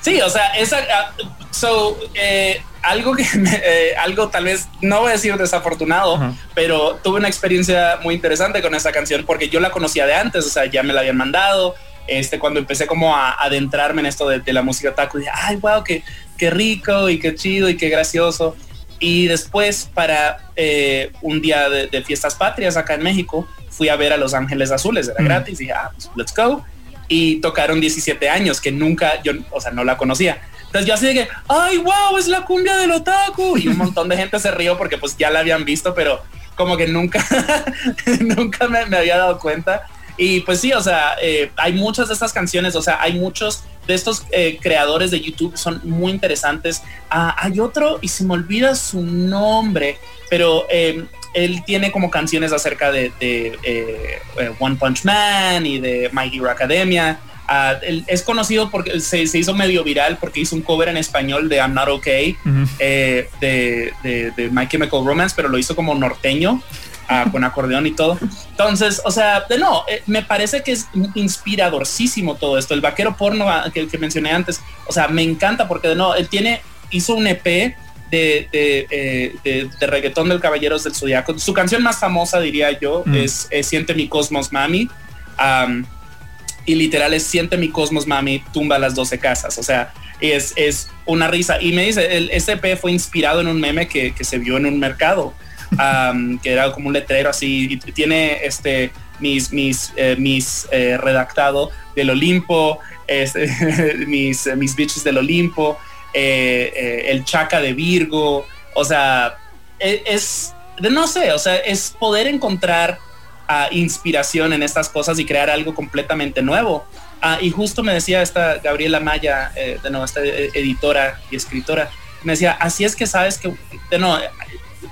Speaker 10: Sí, o sea, esa, ah, so, eh, algo que, me- eh, algo tal vez, no voy a decir desafortunado, pero tuve una experiencia muy interesante con esta canción porque yo la conocía de antes, o sea, ya me la habían mandado, este, cuando empecé como a adentrarme en esto de, de la música otaku, dije, ay, wow, qué, qué rico y qué chido y qué gracioso. Y después, para eh, un día de, de fiestas patrias acá en México, fui a ver a Los Ángeles Azules, era gratis, dije, ah, pues, let's go y tocaron 17 años, que nunca, yo, o sea, no la conocía. Entonces yo así de que, ay, wow, es la cumbia del otaku. Y un montón de gente se rió porque pues ya la habían visto, pero como que nunca, (laughs) nunca me, había dado cuenta. Y pues sí, o sea, eh, hay muchas de estas canciones, o sea, hay muchos de estos eh, creadores de YouTube, son muy interesantes. Ah, hay otro, y se me olvida su nombre, pero eh, él tiene como canciones acerca de, de, eh, One Punch Man y de My Hero Academia. Él es conocido porque se, se hizo medio viral porque hizo un cover en español de I'm Not Okay eh, de, de- de My Chemical Romance, pero lo hizo como norteño. ah, con acordeón y todo. Entonces, o sea, de no, eh, me parece que es inspiradorcísimo todo esto. El vaquero porno ah, que, que mencioné antes, o sea, me encanta porque de no, él tiene, hizo un EP de, de, eh, de- de reggaetón del Caballeros del Zodiaco. Su canción más famosa, diría yo,
Speaker 3: Mm.
Speaker 10: es, es Siente mi cosmos, mami. Am, y literal es Siente mi cosmos, mami, tumba las 12 casas. O sea, es, es una risa. Y me dice, el este EP fue inspirado en un meme que, que se vio en un mercado, (laughs) am, que era como un letrero así, y tiene este mis, mis, eh, mis eh, redactado del Olimpo, este, (laughs) mis, eh, mis bitches del Olimpo, eh, el chaca de Virgo, o sea, e- es, de no sé, o sea, es poder encontrar inspiración en estas cosas y crear algo completamente nuevo. Ah, y justo me decía esta Gabriela Maya, eh, de nuevo, esta eh, editora y escritora, me decía, así es que sabes que, de no,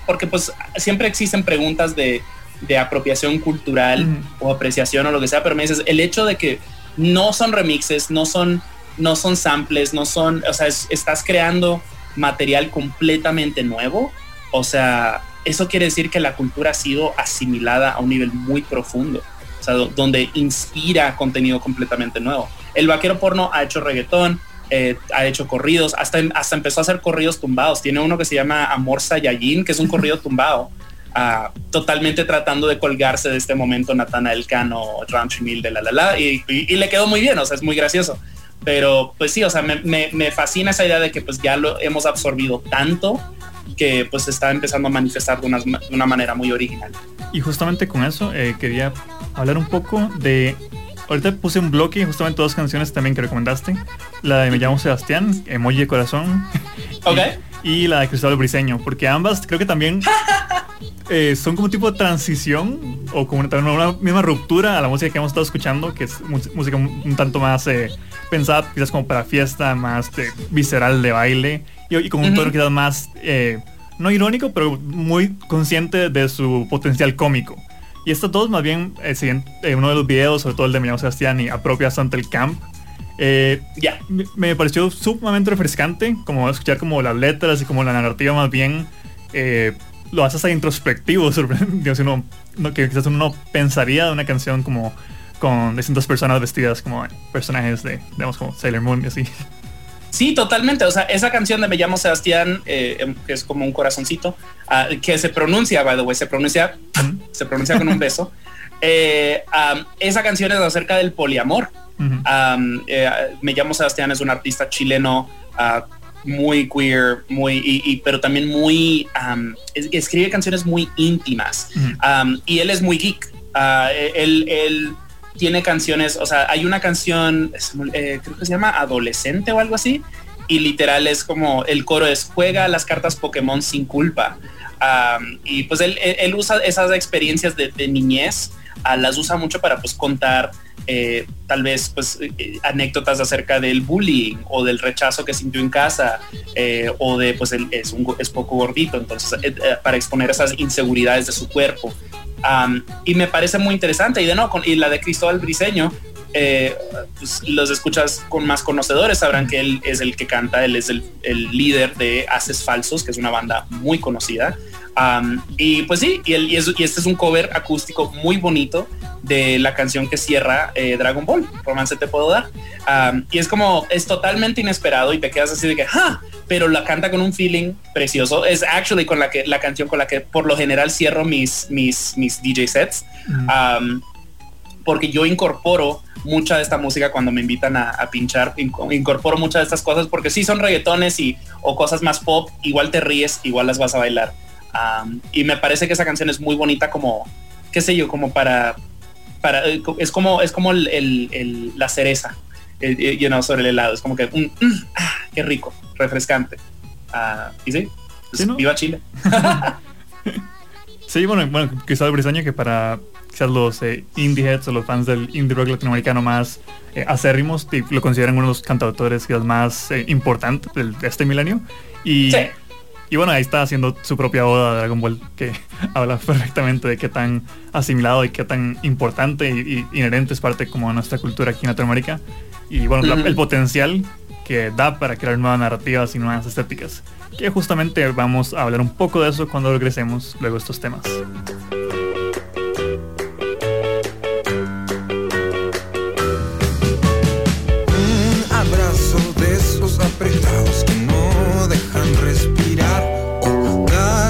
Speaker 10: porque pues siempre existen preguntas de, de apropiación cultural o apreciación o lo que sea, pero me dices, el hecho de que no son remixes, no son, no son samples, no son, o sea, es- estás creando material completamente nuevo, o sea, eso quiere decir que la cultura ha sido asimilada a un nivel muy profundo, o sea, do- donde inspira contenido completamente nuevo. El vaquero porno ha hecho reggaetón, eh, ha hecho corridos, hasta, hasta empezó a hacer corridos tumbados. Tiene uno que se llama Amor Saiyajin, que es un (laughs) corrido tumbado, ah, totalmente tratando de colgarse de este momento Natana Elcano, Rancho Mil de la la la, y, y- y le quedó muy bien, o sea, es muy gracioso. Pero pues sí, o sea, me, me- me fascina esa idea de que pues ya lo hemos absorbido tanto que pues se está empezando a manifestar de una, de una manera muy original.
Speaker 3: Y justamente con eso eh, quería hablar un poco de... Ahorita puse un bloque, justamente dos canciones también que recomendaste. La de Me llamo Sebastián, Emoji de Corazón.
Speaker 10: Ok. (laughs)
Speaker 3: Y, y la de Cristóbal Briseño, porque ambas creo que también (laughs) eh, son como tipo de transición o como una, una misma ruptura a la música que hemos estado escuchando, que es música un, un tanto más eh, pensada quizás como para fiesta, más de- visceral de baile y, y con un tono
Speaker 10: Ujú.
Speaker 3: quizás más, eh, no irónico, pero muy consciente de su potencial cómico. Y estos dos, más bien, eh, eh, uno de los videos, sobre todo el de Emiliano Sebastián y Apropia Santa el Camp, eh,
Speaker 10: Ya.
Speaker 3: me, me pareció sumamente refrescante, como escuchar como las letras y como la narrativa más bien eh, lo hace hasta introspectivo, (laughs) sorprendido, si uno, no, que quizás uno no pensaría de una canción como con distintas personas vestidas como personajes de, digamos, como Sailor Moon y así.
Speaker 10: Sí, totalmente. O sea, esa canción de Me llamo Sebastián, eh, em, que es como un corazoncito, ah, que se pronuncia, by the way, se pronuncia, se pronuncia con un beso. (laughs) Eh, esa canción es acerca del poliamor. Am, eh, Me llamo Sebastián es un artista chileno ah, muy queer, muy, y, y- pero también muy, es- escribe canciones muy íntimas. Um, y él es muy geek. Ah, él, él tiene canciones, o sea, hay una canción, eh, creo que se llama Adolescente o algo así, y literal es como el coro es juega las cartas Pokémon sin culpa. Um, y pues él, él- él usa esas experiencias de, de niñez, las usa mucho para pues contar eh, tal vez pues eh, anécdotas acerca del bullying o del rechazo que sintió en casa eh, o de pues él es, un, es poco gordito, entonces para exponer esas inseguridades de su cuerpo. Y me parece muy interesante. Y de nuevo, con, y la de Cristóbal Briseño, eh, pues, los escuchas con más conocedores sabrán que él es el que canta, él es el, el líder de Haces Falsos, que es una banda muy conocida. Y pues sí, y, el- y es- y este es un cover acústico muy bonito de la canción que cierra eh, Dragon Ball, Romance te puedo dar. Y es como, es totalmente inesperado y te quedas así de que, ¡ja! Pero la canta con un feeling precioso. Es actually con la que la canción con la que por lo general cierro mis, mis, mis DJ sets. Am, porque yo incorporo mucha de esta música cuando me invitan a, a pinchar, inco- incorporo muchas de estas cosas porque sí son reggaetones y o cosas más pop, igual te ríes, igual las vas a bailar. Y me parece que esa canción es muy bonita como, qué sé yo, como para, para eh, es como, es como el, el- el- la cereza, eh, eh, you know, sobre el helado, es como que, mm, mm, ah, qué rico, refrescante. Ah, y sí, pues, viva Chile. (laughs)
Speaker 3: Sí, bueno, bueno, Cristóbal Briseño que para quizás los eh, indie heads o los fans del indie rock latinoamericano más eh, acérrimos y lo consideran uno de los cantautores quizás más eh, importantes de este milenio. Y, Y bueno, ahí está haciendo su propia boda de Dragon Ball, que (laughs) habla perfectamente de qué tan asimilado y qué tan importante y, inherente es parte como de nuestra cultura aquí en Latinoamérica. Y bueno, el potencial que da para crear nuevas narrativas y nuevas estéticas. Que justamente vamos a hablar un poco de eso cuando regresemos luego estos temas.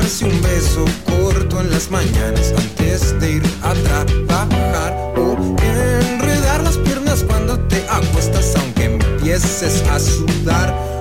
Speaker 23: Darse un beso corto en las mañanas antes de ir a trabajar. O enredar las piernas cuando te acuestas aunque empieces a sudar.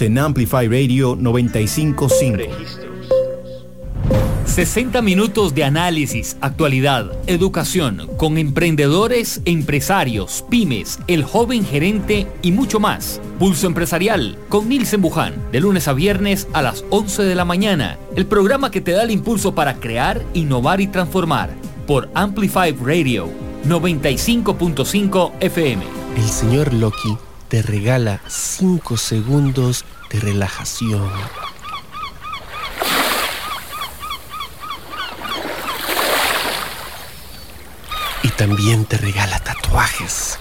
Speaker 23: En
Speaker 1: Amplify Radio 955.
Speaker 20: 60 minutos de análisis, actualidad, educación, con emprendedores, empresarios, pymes, el joven gerente y mucho más. Pulso Empresarial con Nilsen Buján, de lunes a viernes a las 11 de la mañana. El programa que te da el impulso para crear, innovar y transformar. Por Amplify Radio 95.5 FM.
Speaker 21: El señor Loki te regala 5 segundos de relajación. Y también te regala tatuajes.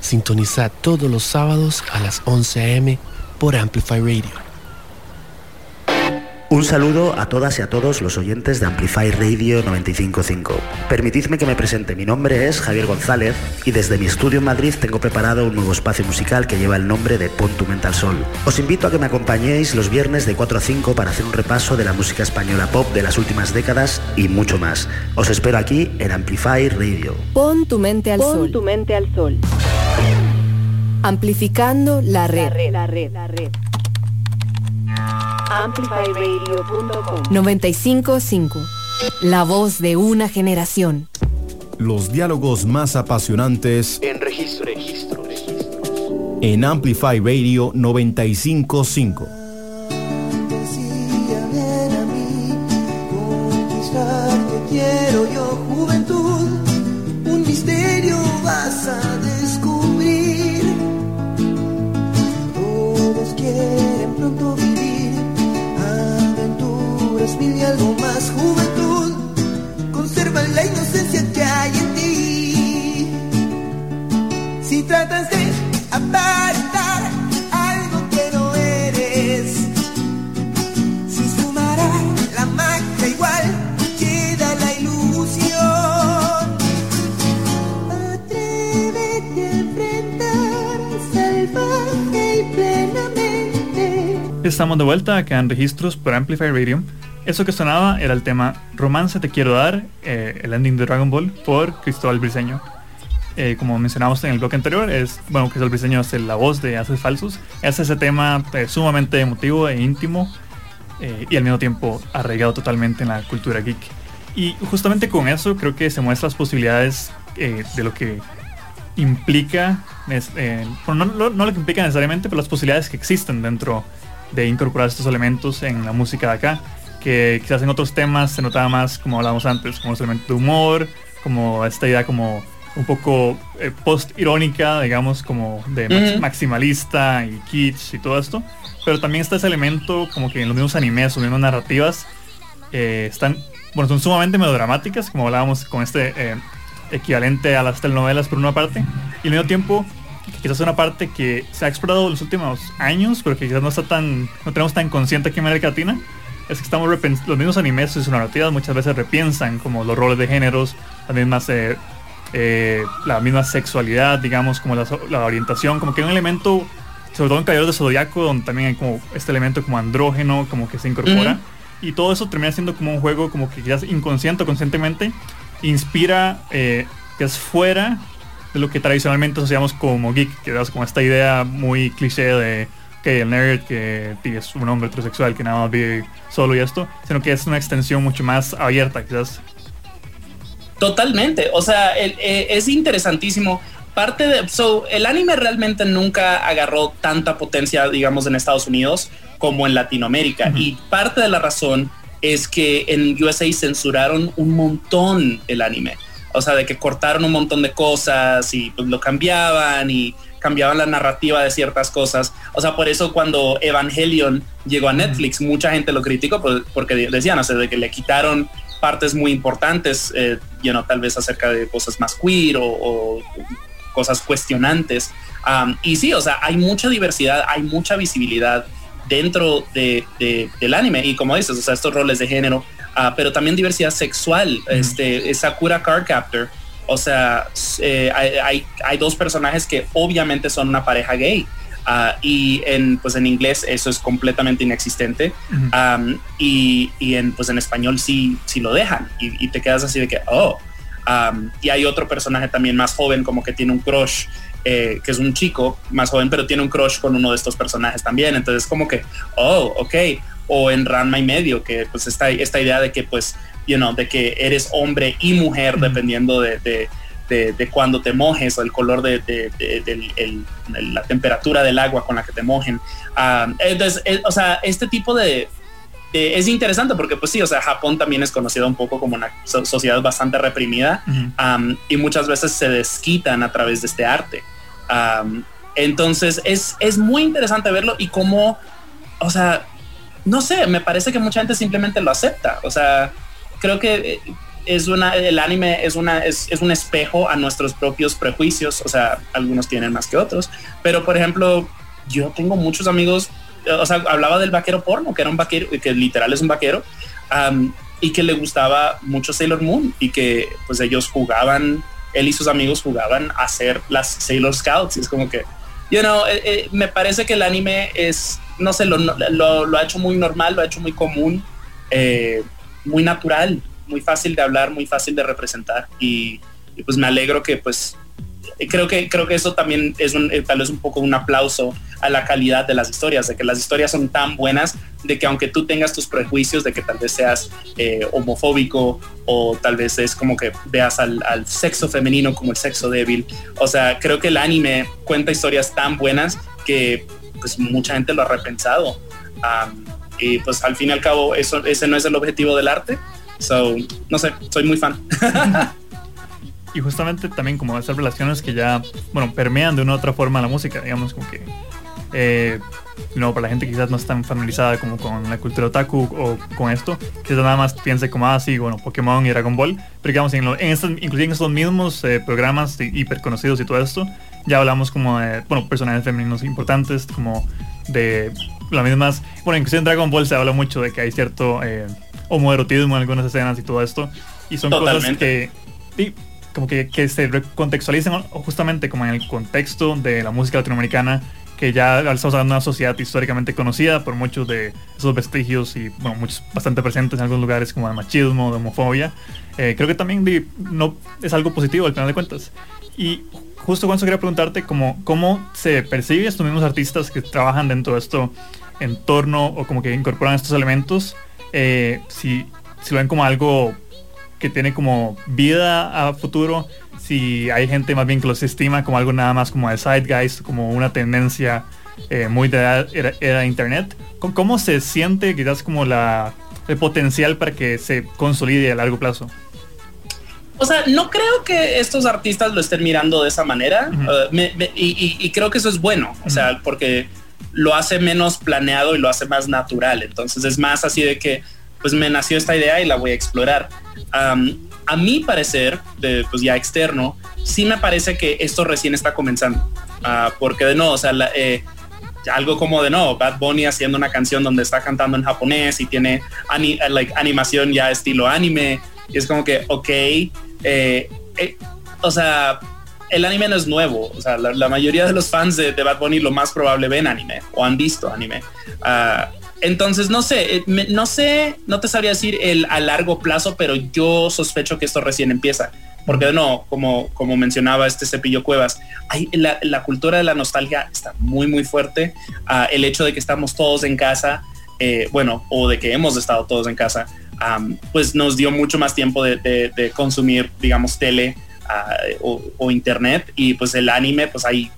Speaker 21: Sintoniza todos los sábados a las 11 a.m. por Amplify Radio.
Speaker 24: Un saludo a todas y a todos los oyentes de Amplify Radio 955. Permitidme que me presente. Mi nombre es Javier González y desde mi estudio en Madrid tengo preparado un nuevo espacio musical que lleva el nombre de Pon tu mente al sol. Os invito a que me acompañéis los viernes de 4 a 5 para hacer un repaso de la música española pop de las últimas décadas y mucho más. Os espero aquí en Amplify Radio.
Speaker 2: Pon tu mente al
Speaker 12: Pon
Speaker 2: sol.
Speaker 12: tu mente al sol.
Speaker 2: Amplificando la red.
Speaker 12: La red, la red. Amplifyradio.com
Speaker 2: 955. La voz de una generación.
Speaker 1: Los diálogos más apasionantes
Speaker 24: En registro, registro,
Speaker 1: en Amplify Radio 955.
Speaker 25: Decía, ven a mí, conquistarte quiero yo, juventud, un misterio vas a descubrir. Todos quieren pronto puedes algo más juventud, conserva la inocencia que hay en ti. Si tratas de aparentar algo que no eres, si sumará la magia igual, queda la ilusión. Atrévete a enfrentar salvaje y plenamente.
Speaker 3: Estamos de vuelta acá en Registros por Amplify Radio. Eso que sonaba era el tema Romance Te Quiero Dar, eh, el ending de Dragon Ball, por Cristóbal Briseño. Eh, como mencionamos en el bloque anterior, es, bueno, Cristóbal Briseño es la voz de Haces Falsos. Es ese tema eh, sumamente emotivo e íntimo y al mismo tiempo arraigado totalmente en la cultura geek. Y justamente con eso creo que se muestran las posibilidades de lo que implica, no, no, lo que implica necesariamente, pero las posibilidades que existen dentro de incorporar estos elementos en la música de acá, que quizás en otros temas se notaba más, como hablábamos antes, como los elementos de humor, como esta idea como un poco eh, post-irónica, digamos, como de maximalista y kitsch y todo esto. Pero también está ese elemento como que en los mismos animes, sus mismas narrativas, eh, están, bueno, son sumamente melodramáticas, como hablábamos con este eh, equivalente a las telenovelas por una parte, y al mismo tiempo quizás una parte que se ha explorado en los últimos años, pero que quizás no está tan, no tenemos tan consciente aquí en América Latina, es que estamos los mismos animes y sus narrativas muchas veces repiensan como los roles de géneros, las mismas, eh, eh, la misma sexualidad, digamos, como la, orientación, como que hay un elemento, sobre todo en Caballeros de Zodiaco, donde también hay como este elemento como andrógeno, como que se incorpora, y todo eso termina siendo como un juego como que quizás inconsciente o conscientemente inspira eh, que es fuera de lo que tradicionalmente asociamos como geek, que es como esta idea muy cliché de que el nerd que es un hombre heterosexual que nada más vive solo y esto, sino que es una extensión mucho más abierta quizás.
Speaker 10: Totalmente, o sea, eh, es interesantísimo. Parte de, so, el anime realmente nunca agarró tanta potencia, digamos, en Estados Unidos como en Latinoamérica. Y parte de la razón es que en USA censuraron un montón el anime o sea, de que cortaron un montón de cosas y pues, lo cambiaban y cambiaban la narrativa de ciertas cosas. O sea, por eso cuando Evangelion llegó a Netflix, mucha gente lo criticó porque decían, o sea, de que le quitaron partes muy importantes, eh, tal vez acerca de cosas más queer o, cosas cuestionantes. y sí, o sea, hay mucha diversidad, hay mucha visibilidad dentro de, del anime y como dices, o sea, estos roles de género Ah, pero también diversidad sexual. Este, Sakura Card Captor, o sea, eh, hay, hay, dos personajes que obviamente son una pareja gay. Ah, y en, pues en inglés eso es completamente inexistente. y, y, en, pues en español sí, sí lo dejan. Y, te quedas así de que, oh. y hay otro personaje también más joven, como que tiene un crush eh, que es un chico más joven, pero tiene un crush con uno de estos personajes también. Entonces, como que, oh, ok o en Ranma y medio, que pues esta, esta idea de que pues, you know, de que eres hombre y mujer dependiendo de, de, de, cuando te mojes o el color de, la temperatura del agua con la que te mojen. Ah, entonces, eh, o sea, este tipo de... es interesante porque pues sí, o sea, Japón también es conocido un poco como una sociedad bastante reprimida y muchas veces se desquitan a través de este arte. entonces es, es muy interesante verlo y cómo, o sea, no sé, me parece que mucha gente simplemente lo acepta. O sea, creo que eh, es una, el anime es una, es, un espejo a nuestros propios prejuicios. O sea, algunos tienen más que otros. Pero por ejemplo, yo tengo muchos amigos, o sea, hablaba del vaquero porno, que era un vaquero, que literal es un vaquero, y que le gustaba mucho Sailor Moon y que pues ellos jugaban, él y sus amigos jugaban a ser las Sailor Scouts. Y es como que, you know, eh, eh, me parece que el anime es no sé, lo, lo, ha hecho muy normal, lo ha hecho muy común, eh, muy natural, muy fácil de hablar, muy fácil de representar. Y, pues me alegro que pues creo que creo que eso también es un, eh, tal vez un poco un aplauso a la calidad de las historias, de que las historias son tan buenas, de que aunque tú tengas tus prejuicios, de que tal vez seas eh, homofóbico o tal vez es como que veas al, al, sexo femenino como el sexo débil, o sea, creo que el anime cuenta historias tan buenas que pues mucha gente lo ha repensado. y pues al fin y al cabo eso, ese no es el objetivo del arte. So, no sé, soy muy fan. (laughs)
Speaker 3: y justamente también como esas relaciones que ya, bueno, permean de una u otra forma la música, digamos, como que... Eh, no, para la gente quizás no está tan familiarizada como con la cultura otaku o con esto, quizás nada más piense como, ah, bueno, Pokémon y Dragon Ball, pero digamos, en, en estos, inclusive en estos mismos eh, programas hiper conocidos y todo esto, ya hablamos como de, bueno, personajes femeninos importantes, como de las mismas, bueno, inclusive en Dragon Ball se habla mucho de que hay cierto eh, homoerotismo en algunas escenas y todo esto, y son cosas que, sí, como que, que se contextualizan justamente como en el contexto de la música latinoamericana que ya estamos hablando de una sociedad históricamente conocida por muchos de esos vestigios y bueno, muchos bastante presentes en algunos lugares como de machismo, de homofobia. Eh, creo que también no es algo positivo al final de cuentas. Y justo con eso quería preguntarte como, cómo se percibe estos mismos artistas que trabajan dentro de esto entorno o como que incorporan estos elementos, eh, si, si ven como algo que tiene como vida a futuro, si hay gente más bien que los estima como algo nada más como de zeitgeist, como una tendencia eh, muy de la era, era internet, ¿Cómo, cómo se siente quizás como la, el potencial para que se consolide a largo plazo?
Speaker 10: O sea, no creo que estos artistas lo estén mirando de esa manera uh, me- me- y, creo que eso es bueno, o sea, porque lo hace menos planeado y lo hace más natural. Entonces es más así de que, pues me nació esta idea y la voy a explorar. A mi parecer, de, pues ya externo, sí me parece que esto recién está comenzando. Ah, porque de nuevo, o sea, la- eh, algo como de no, Bad Bunny haciendo una canción donde está cantando en japonés y tiene ani- eh, like, animación ya estilo anime. Y es como que, ok, eh, eh, o sea, el anime no es nuevo. O sea, la, mayoría de los fans de, de Bad Bunny lo más probable ven anime o han visto anime. Ah, entonces, no sé, eh, no sé, no te sabría decir el a largo plazo, pero yo sospecho que esto recién empieza. Porque no, como, como mencionaba este Cepillo Cuevas, hay, la, la cultura de la nostalgia está muy, muy fuerte. Ah, el hecho de que estamos todos en casa, bueno, o de que hemos estado todos en casa, pues nos dio mucho más tiempo de, consumir, digamos, tele ah, o, internet. Y pues el anime, pues hay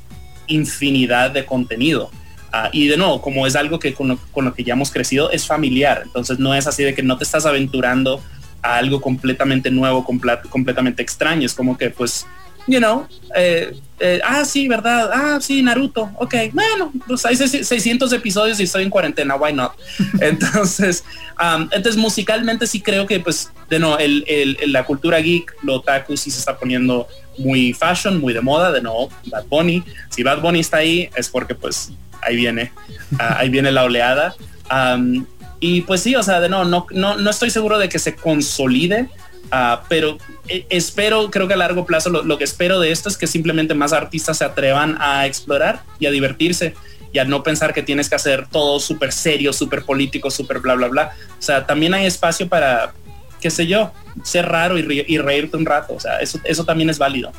Speaker 10: infinidad de contenido. Ah, y de nuevo, como es algo que con lo, que ya hemos crecido, es familiar. Entonces no es así de que no te estás aventurando a algo completamente nuevo, comple- completamente extraño. Es como que, pues, you know, eh, eh, ah, sí, verdad, ah, sí, Naruto, ok, bueno, pues hay seis- 600 episodios y estoy en cuarentena, why not? (laughs) Entonces, um, entonces musicalmente sí creo que, pues, de nuevo, el, el- el- la cultura geek, lo otaku sí se está poniendo muy fashion, muy de moda, de nuevo, Bad Bunny. Si Bad Bunny está ahí es porque, pues, ahí viene, ah, ahí viene la oleada. Um, y pues sí, o sea, de no, no, no, no estoy seguro de que se consolide, ah, pero eh, espero, creo que a largo plazo lo, lo que espero de esto es que simplemente más artistas se atrevan a explorar y a divertirse y a no pensar que tienes que hacer todo súper serio, súper político, súper bla, bla, bla. O sea, también hay espacio para, qué sé yo, ser raro y, reírte un rato. O sea, eso, eso también es válido.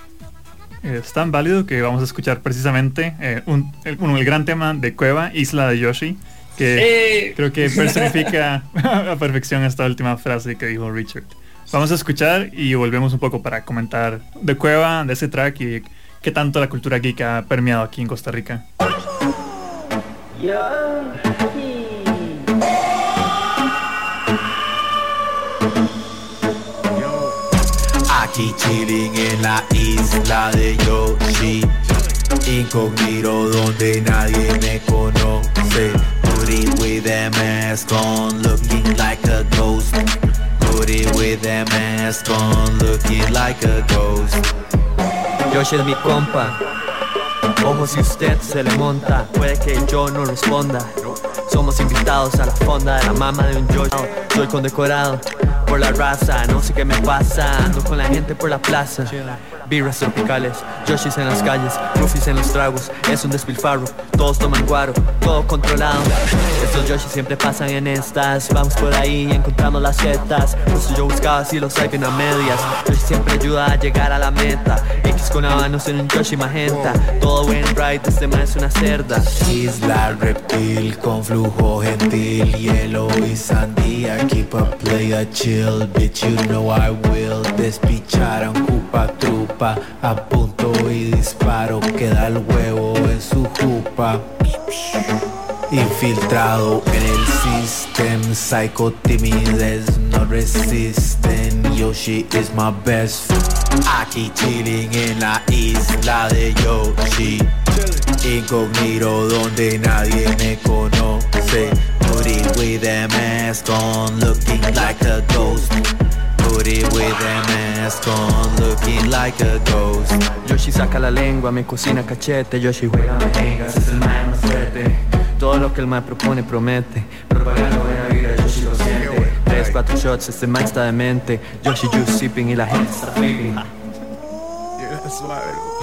Speaker 3: Es tan válido que vamos a escuchar precisamente eh, un- el, gran tema de Cueva, Isla de Yoshi, que
Speaker 10: Eh.
Speaker 3: creo que personifica (laughs) a perfección esta última frase que dijo Richard. Vamos a escuchar y volvemos un poco para comentar de Cueva, de ese track y qué tanto la cultura geek ha permeado aquí en Costa Rica.
Speaker 26: Aquí chilling en la isla de Yoshi. Incógnito donde nadie me conoce. Booty with a mask on looking like a ghost Booty with
Speaker 27: es mi compa. Ojo si usted se le monta, puede que yo no responda. Somos invitados a la fonda de la mama de un Yoshi. Soy condecorado por la raza, no sé qué me pasa. Ando con la gente por la plaza. Birras tropicales, Yoshis en las calles, Rufis en los tragos. Es un despilfarro, todos toman guaro, todo controlado. Estos Yoshis siempre pasan en estas. Vamos por ahí y encontramos las setas. Justo yo buscaba si los hay a medias. Yoshi siempre ayuda a llegar a la meta. X con habanos en un Yoshi magenta. Todo buen right, este man es una cerda.
Speaker 26: Isla reptil con flujo gentil Hielo y sandía Keep a playa chill Bitch you know I will Despichar a un cupa trupa A punto y disparo Queda el huevo su jupa Infiltrado en el system Psycho timidez no resisten. Yoshi is my best. Aquí chilling en la isla de Yoshi. Incógnito donde nadie me conoce. Booty with a mask on looking like a ghost Booty with a mask on looking like a ghost
Speaker 27: Yoshi saca la lengua, me cocina cachete. Yoshi juega mejengas, es el man más fuerte. Todo lo que el man propone, promete. Propaganda buena vida, Yoshi lo siente. Tres, cuatro shots, este man está demente. Yoshi juice sipping y la gente está flipping. (laughs)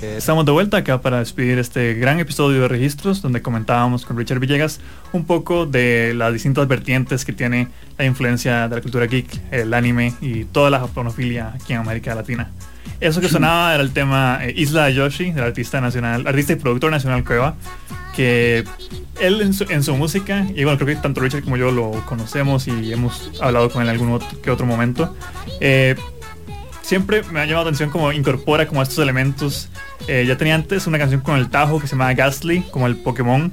Speaker 3: Estamos de vuelta acá para despedir este gran episodio de Registros, donde comentábamos con Richard Villegas un poco de las distintas vertientes que tiene la influencia de la cultura geek, el anime y toda la japonofilia aquí en América Latina. Eso que sonaba era el tema eh, Isla de Yoshi, del artista nacional, artista y productor nacional Cueva, que él en su, en su música, y bueno, creo que tanto Richard como yo lo conocemos y hemos hablado con él en algún otro, que otro momento, eh, siempre me ha llamado la atención como incorpora como estos elementos. Eh, ya tenía antes una canción con el Tajo que se llama Ghastly, como el Pokémon.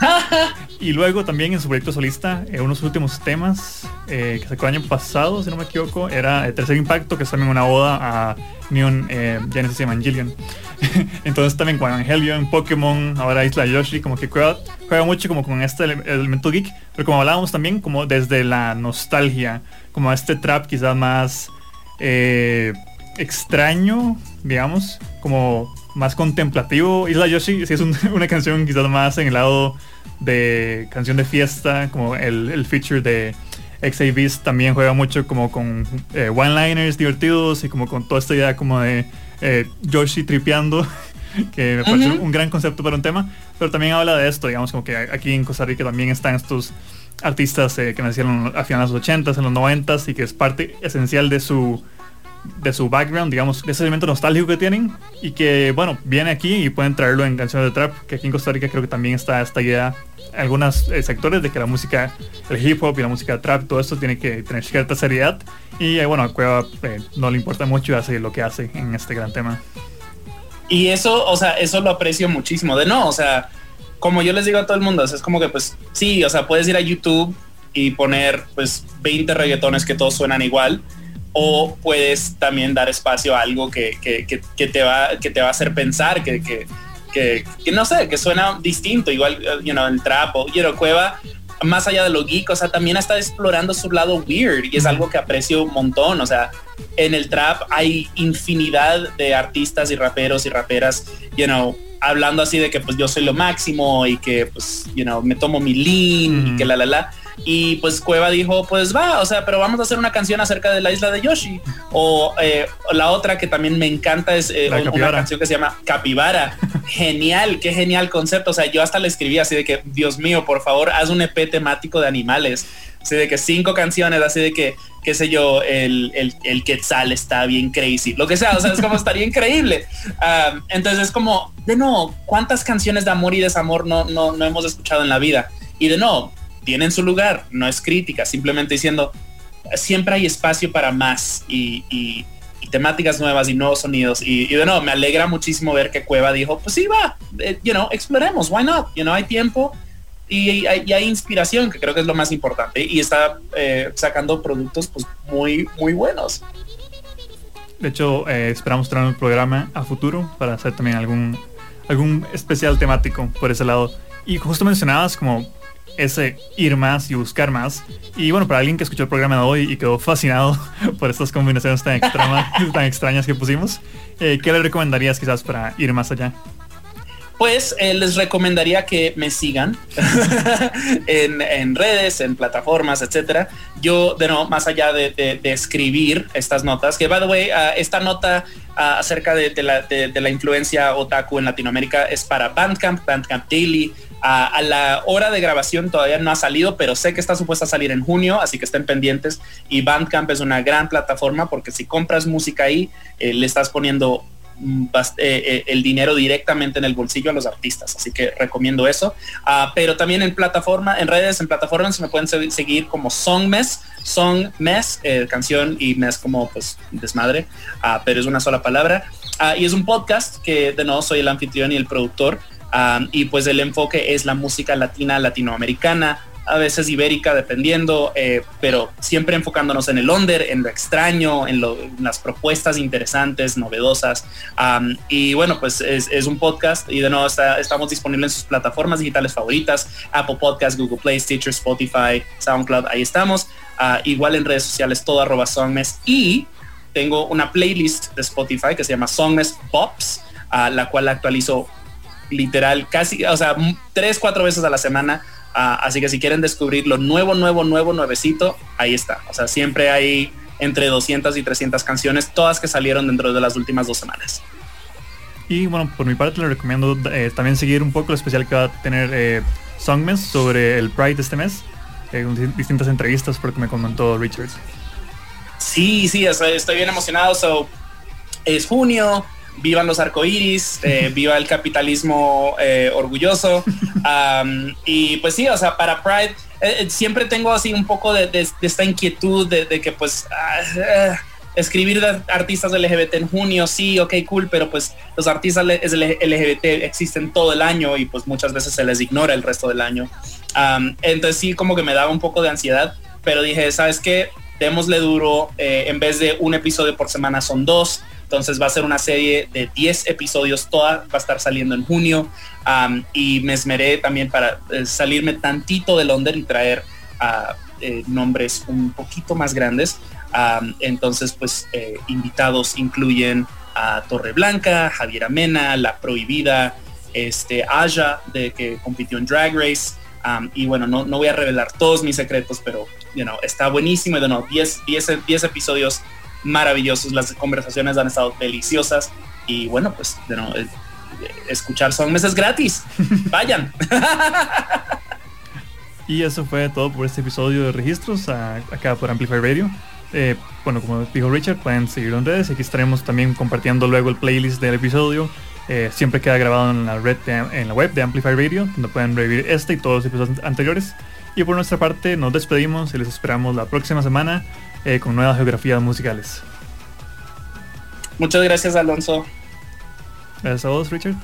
Speaker 3: (laughs) y luego también en su proyecto solista, eh, unos últimos temas eh, que sacó el año pasado, si no me equivoco, era el Tercer Impacto, que es también una oda a Neon Genesis Evangelion. (laughs) Entonces también con Evangelion, Pokémon, ahora Isla Yoshi, como que juega, juega mucho como con este ele- elemento geek, pero como hablábamos también como desde la nostalgia, como este trap quizás más eh, extraño, digamos, como más contemplativo. Isla Yoshi sí es un- (laughs) una canción quizás más en el lado de canción de fiesta, como el, el feature de XABs también juega mucho como con eh, one-liners divertidos y como con toda esta idea como de eh, Yoshi tripeando, (laughs) que me parece un gran concepto para un tema, pero también habla de esto, digamos, como que aquí en Costa Rica también están estos artistas eh, que nacieron a finales de los 80s, en los 90s y que es parte esencial de su de su background, digamos, de ese elemento nostálgico que tienen y que, bueno, viene aquí y pueden traerlo en canciones de trap, que aquí en Costa Rica creo que también está esta idea, algunos eh, sectores de que la música, el hip hop y la música trap, todo esto tiene que tener cierta seriedad y, eh, bueno, a Cueva no le importa mucho y hace lo que hace en este gran tema.
Speaker 10: Y eso, o sea, eso lo aprecio muchísimo. De no, o sea, como yo les digo a todo el mundo, es como que pues sí, o sea, puedes ir a YouTube y poner pues 20 reggaetones que todos suenan igual. O puedes también dar espacio a algo que, que, que, que te, va, que te va a hacer pensar, que, que, no sé, que suena distinto, igual, you know, el trap o, you know, Cueva, más allá de lo geek, o sea, también está explorando su lado weird y es algo que aprecio un montón, o sea, en el trap hay infinidad de artistas y raperos y raperas, you know, hablando así de que pues yo soy lo máximo y que pues, you know, me tomo mi lean y que la la la. Y pues Cueva dijo, pues va, o sea, pero vamos a hacer una canción acerca de la isla de Yoshi. O eh, la otra que también me encanta es eh, una canción que se llama Capibara. (laughs) genial, qué genial concepto. O sea, yo hasta le escribí así de que, Dios mío, por favor, haz un EP temático de animales. Así de que cinco canciones, así de que, qué sé yo, el, el, el Quetzal está bien crazy. Lo que sea, o sea, es como estaría increíble. (laughs) Um, entonces es como, de no, ¿cuántas canciones de amor y desamor no, no, no hemos escuchado en la vida? Y de no, tienen su lugar, no es crítica, simplemente diciendo, siempre hay espacio para más y, y- temáticas nuevas y nuevos sonidos. Y, y de nuevo, me alegra muchísimo ver que Cueva dijo, pues sí, va, eh, you know, exploremos, why not? You know, hay tiempo y hay, y hay inspiración, que creo que es lo más importante. Y está eh, sacando productos pues muy, muy buenos.
Speaker 3: De hecho, eh, esperamos tener un programa a futuro para hacer también algún, algún especial temático por ese lado. Y justo mencionabas como ese ir más y buscar más. Y bueno, para alguien que escuchó el programa de hoy y quedó fascinado (laughs) por estas combinaciones tan, extrema- (laughs) tan extrañas que pusimos, eh, ¿qué le recomendarías quizás para ir más allá?
Speaker 10: Pues eh, les recomendaría que me sigan (laughs) en, redes, en plataformas, etcétera. Yo, de no, más allá de, escribir estas notas, que by the way, ah, esta nota ah, acerca de, la, de la influencia otaku en Latinoamérica es para Bandcamp, Bandcamp Daily. Ah, a la hora de grabación todavía no ha salido, pero sé que está supuesta a salir en junio, así que estén pendientes. Y Bandcamp es una gran plataforma porque si compras música ahí, eh, le estás poniendo mm, eh, eh, el dinero directamente en el bolsillo a los artistas. Así que recomiendo eso. Ah, pero también en plataforma, en redes, en plataformas me pueden se- seguir como Songmes, Songmes, eh, canción y mes como pues desmadre, Ah, pero es una sola palabra. Ah, y es un podcast que de nuevo soy el anfitrión y el productor. Y pues el enfoque es la música latina, latinoamericana, a veces ibérica, dependiendo, eh, pero siempre enfocándonos en el under, en lo extraño, en, las propuestas interesantes, novedosas. Y bueno, pues es, un podcast y de nuevo estamos disponibles en sus plataformas digitales favoritas, Apple Podcast, Google Play, Stitcher, Spotify, SoundCloud, ahí estamos. Ah, igual en redes sociales, todo arroba Songmes. Y tengo una playlist de Spotify que se llama Songmes Pops, a la cual actualizo literal casi, o sea, tres, cuatro veces a la semana. Ah, así que si quieren descubrir lo nuevo, nuevo, nuevo, nuevecito, ahí está. O sea, siempre hay entre 200 y 300 canciones, todas que salieron dentro de las últimas dos semanas.
Speaker 3: Y bueno, por mi parte le recomiendo eh, también seguir un poco el especial que va a tener eh, Songmes sobre el Pride de este mes. Eh, distintas entrevistas por lo que me comentó Richard.
Speaker 10: Sí, sí, estoy bien emocionado. So, es junio, vivan los arcoíris, eh, (laughs) viva el capitalismo eh, orgulloso. (laughs) Y pues sí, o sea, para Pride eh, eh, siempre tengo así un poco de, de- de esta inquietud de, de que pues ah, escribir de artistas LGBT en junio, sí, ok, cool, pero pues los artistas LGBT existen todo el año y pues muchas veces se les ignora el resto del año. Entonces sí, como que me daba un poco de ansiedad, pero dije, ¿sabes qué? Démosle duro, eh, en vez de un episodio por semana son dos, entonces va a ser una serie de 10 episodios, toda va a estar saliendo en junio y me esmeré también para eh, salirme tantito de Londres y traer a nombres un poquito más grandes. Entonces, pues eh, invitados incluyen a Torreblanca, Javier Amena, La Prohibida, este, Aya, de que compitió en Drag Race. Y bueno, no, no voy a revelar todos mis secretos, pero you está buenísimo. Y de no, 10, 10, 10 episodios maravillosos. Las conversaciones han estado deliciosas. Y bueno, pues de no, eh, escuchar son meses gratis. (laughs) Vayan. (laughs)
Speaker 3: Y eso fue todo por este episodio de registros a- acá por Amplify Radio. Eh, bueno, como dijo Richard, pueden seguirlo en redes. Aquí estaremos también compartiendo luego el playlist del episodio. Eh, siempre queda grabado en la, red de- en la web de Amplify Radio, donde pueden revivir este y todos los episodios anteriores. Y por nuestra parte, nos despedimos y les esperamos la próxima semana eh, con nuevas geografías musicales.
Speaker 10: Muchas gracias, Alonso.
Speaker 3: Gracias a vos, Richard.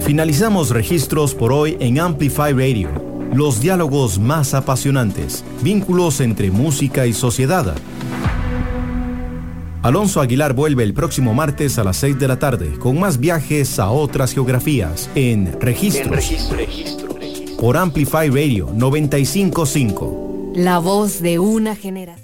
Speaker 1: Finalizamos registros por hoy en Amplify Radio. Los diálogos más apasionantes, vínculos entre música y sociedad. Alonso Aguilar vuelve el próximo martes a las 6 de la tarde con más viajes a otras geografías en Registros por Amplify Radio 955.
Speaker 2: La voz de una generación.